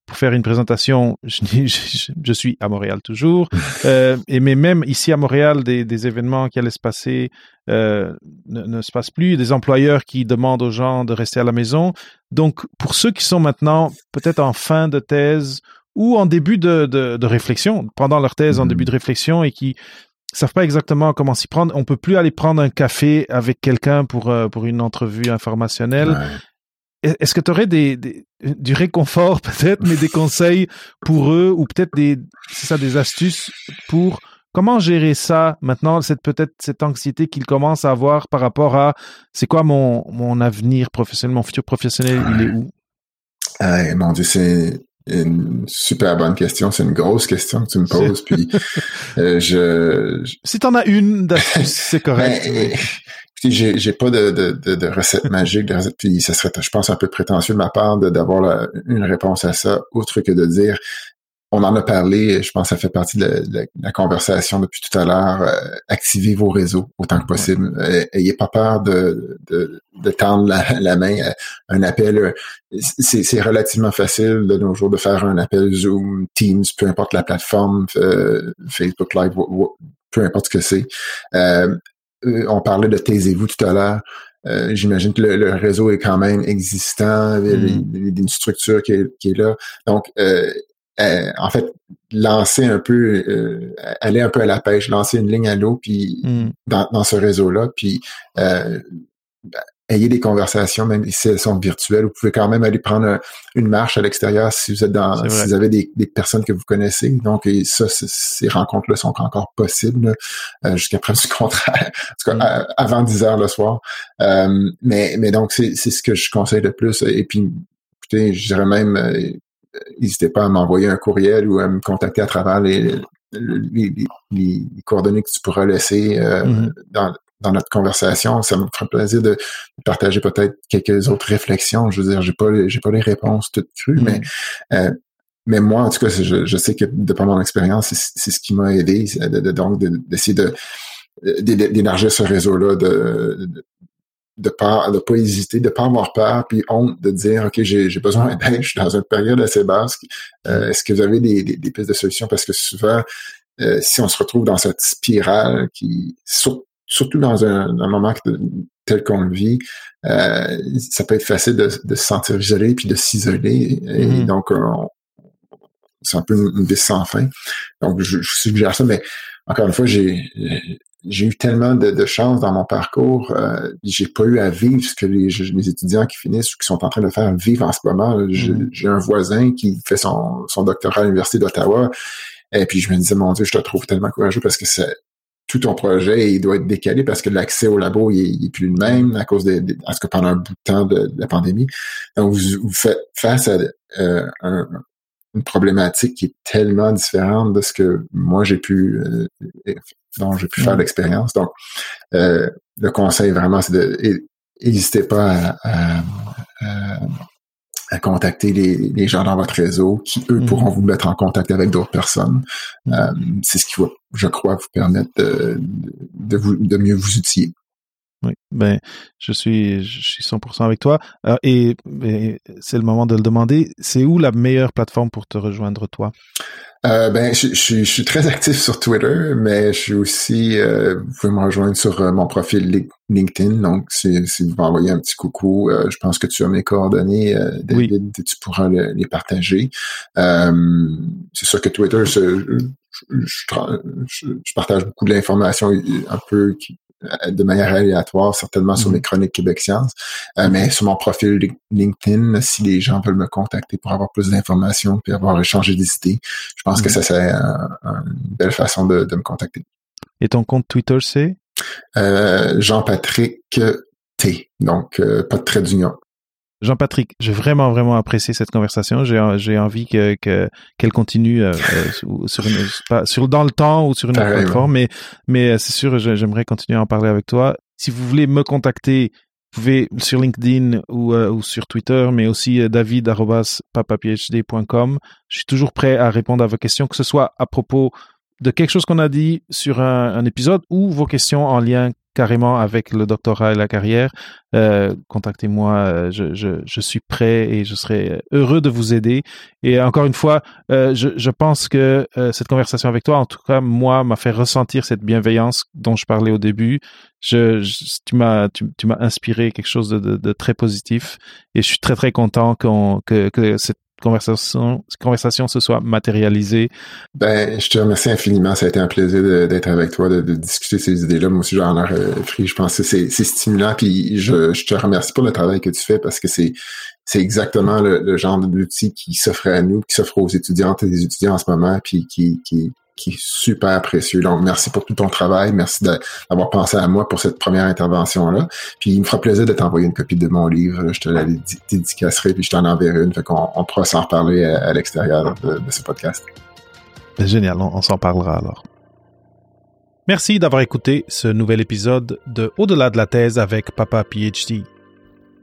Speaker 1: pour faire une présentation, je, je, je suis à Montréal toujours, euh, et mais même ici à Montréal, des, des événements qui allaient se passer euh, ne, ne, se passent plus, des employeurs qui demandent aux gens de rester à la maison. Donc, pour ceux qui sont maintenant peut-être en fin de thèse ou en début de, de, de réflexion, pendant leur thèse, en mm-hmm. début de réflexion, et qui savent pas exactement comment s'y prendre. On peut plus aller prendre un café avec quelqu'un pour euh, pour une entrevue informationnelle. Ouais. Est-ce que tu aurais des, des, du réconfort peut-être, mais des conseils pour eux ou peut-être des, ça, des astuces pour comment gérer ça maintenant, cette peut-être cette anxiété qu'ils commencent à avoir par rapport à c'est quoi mon, mon avenir professionnel, mon futur professionnel, il est où?
Speaker 2: Ah, mon Dieu, c'est une super bonne question. C'est une grosse question que tu me poses. puis euh, je, je,
Speaker 1: Si t'en as une c'est correct.
Speaker 2: Ben, j'ai, j'ai pas de, de, de, de recette magique, de recette, puis ça serait, je pense, un peu prétentieux de ma part d'avoir une réponse à ça, autre que de dire, on en a parlé, je pense que ça fait partie de la, de la conversation depuis tout à l'heure, euh, activez vos réseaux autant que possible. Euh, ayez pas peur de, de, de tendre la, la, main à un appel. C'est, c'est relativement facile de nos jours de faire un appel Zoom, Teams, peu importe la plateforme, euh, Facebook Live, peu importe ce que c'est. Euh, on parlait de taisez-vous tout à l'heure. Euh, J'imagine que le, le, réseau est quand même existant, mm. il y a une structure qui est, qui est là. Donc, euh, euh, en fait, lancer un peu, euh, aller un peu à la pêche, lancer une ligne à l'eau, puis mm. dans, dans, ce réseau-là, puis euh, ayez des conversations, même si elles sont virtuelles. Vous pouvez quand même aller prendre une marche à l'extérieur si vous êtes dans, si vous avez des, des, personnes que vous connaissez. Donc, et ça, ces rencontres-là sont encore possibles euh, jusqu'à preuve du contraire. En tout cas, mm. avant 10 heures le soir. Euh, mais, mais donc, c'est ce que je conseille de plus. Et puis, écoutez, je dirais même, euh, n'hésitez pas à m'envoyer un courriel ou à me contacter à travers les, les, les, les coordonnées que tu pourras laisser euh, mm -hmm. dans, dans notre conversation. Ça me ferait plaisir de partager peut-être quelques autres réflexions. Je veux dire, j'ai pas j'ai pas les réponses toutes crues, mais mm. euh, mais moi, en tout cas, je, je sais que de par mon expérience, c'est ce qui m'a aidé, de, donc d'essayer de, d'élargir ce réseau-là, de, de pas de pas hésiter, de pas avoir peur, puis honte de dire ok j'ai besoin d'aide, je suis dans une période assez basse. Euh, est-ce que vous avez des, des, pistes de solutions? Parce que souvent euh, si on se retrouve dans cette spirale qui surtout dans un, moment tel qu'on le vit, euh, ça peut être facile de, de se sentir isolé puis de s'isoler et mm-hmm. donc c'est un peu une, une sans fin. Donc je, je suggère ça, mais encore une fois j'ai j'ai eu tellement de, chance dans mon parcours. Euh, j'ai pas eu à vivre ce que les, les, étudiants qui finissent ou qui sont en train de faire vivre en ce moment. Mm-hmm. J'ai un voisin qui fait son, son doctorat à l'Université d'Ottawa. Et puis je me disais, mon Dieu, je te trouve tellement courageux parce que c'est tout ton projet, il doit être décalé parce que l'accès au labo, il est, plus le même à cause de, à ce que pendant un bout de temps de, la pandémie. Donc, vous, vous faites face à euh, un, une problématique qui est tellement différente de ce que moi j'ai pu euh, dont j'ai pu faire l'expérience. Donc, euh, le conseil vraiment, c'est de n'hésitez pas à, à, contacter les, les, gens dans votre réseau qui, eux, mm. pourront vous mettre en contact avec d'autres personnes. Euh, c'est ce qui va, je crois, vous permettre de, de, vous, de mieux vous outiller.
Speaker 1: Oui, ben je suis je suis 100% avec toi euh, et, c'est le moment de le demander. C'est où la meilleure plateforme pour te rejoindre toi?
Speaker 2: Euh, Ben je, je, suis très actif sur Twitter, mais je suis aussi euh, vous pouvez me rejoindre sur mon profil LinkedIn. Donc si, si vous m'envoyez un petit coucou, je pense que tu as mes coordonnées, David, tu pourras les partager. c'est sûr que Twitter, je, je, partage beaucoup d'informations un peu qui, euh, de manière aléatoire, certainement sur mes mhm. chroniques Québec Science, euh, mais sur mon profil LinkedIn, si les gens veulent me contacter pour avoir plus d'informations puis avoir échangé des idées, je pense que mhm. ça serait une belle façon de, me contacter.
Speaker 1: Et ton compte Twitter, c'est?
Speaker 2: Euh, Jean-Patrick T. Donc, pas de trait d'union.
Speaker 1: Jean-Patrick, j'ai vraiment vraiment apprécié cette conversation. J'ai j'ai envie que qu'elle continue euh, euh, sur une sur dans le temps ou sur une autre plateforme, mais mais euh, c'est sûr j'aimerais continuer à en parler avec toi. Si vous voulez me contacter, vous pouvez sur LinkedIn ou, ou sur Twitter, mais aussi david@papaphd.com. Je suis toujours prêt à répondre à vos questions, que ce soit à propos de quelque chose qu'on a dit sur un, un, épisode ou vos questions en lien carrément avec le doctorat et la carrière, euh, contactez-moi. Euh, je, je, je, suis prêt et je serai heureux de vous aider. Et encore une fois, euh, je, je, pense que euh, cette conversation avec toi, en tout cas, moi, m'a fait ressentir cette bienveillance dont je parlais au début. Je, tu m'as tu, tu m'as inspiré quelque chose de, de, de, très positif et je suis très très content qu'on que, que cette conversation, conversation se soit matérialisée.
Speaker 2: Ben, je te remercie infiniment. Ça a été un plaisir d'être avec toi, de, discuter ces idées-là. Moi aussi, j'en ai euh, pris. Je pense que c'est stimulant. Puis je, je, te remercie pour le travail que tu fais parce que c'est c'est exactement le, genre d'outil qui s'offre à nous, qui s'offre aux étudiantes et des étudiants en ce moment, puis qui, qui, qui est super précieux. Donc, merci pour tout ton travail. Merci d'avoir pensé à moi pour cette première intervention-là. Puis, il me fera plaisir de t'envoyer une copie de mon livre. Je te la dédicacerai, puis je t'en enverrai une. Fait qu'on on pourra s'en reparler à, l'extérieur de, ce podcast.
Speaker 1: Ben, génial. On, s'en parlera alors. Merci d'avoir écouté ce nouvel épisode de Au-delà de la thèse avec Papa PhD.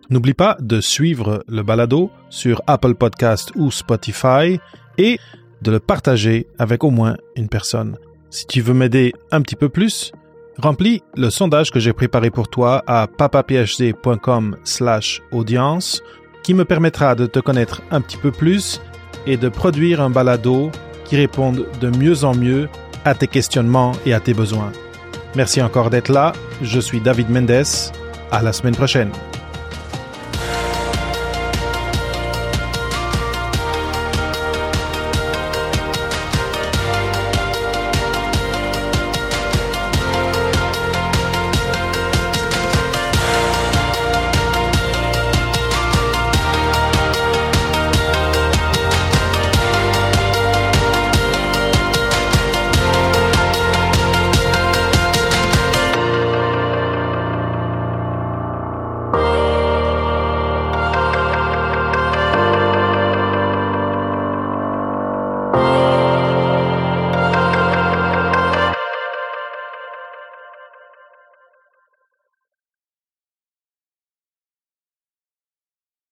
Speaker 1: N'oublie pas de suivre le balado sur Apple Podcast ou Spotify et de le partager avec au moins une personne. Si tu veux m'aider un petit peu plus, remplis le sondage que j'ai préparé pour toi à papaphd.com slash audience qui me permettra de te connaître un petit peu plus et de produire un balado qui réponde de mieux en mieux à tes questionnements et à tes besoins. Merci encore d'être là. Je suis David Mendes. À la semaine prochaine.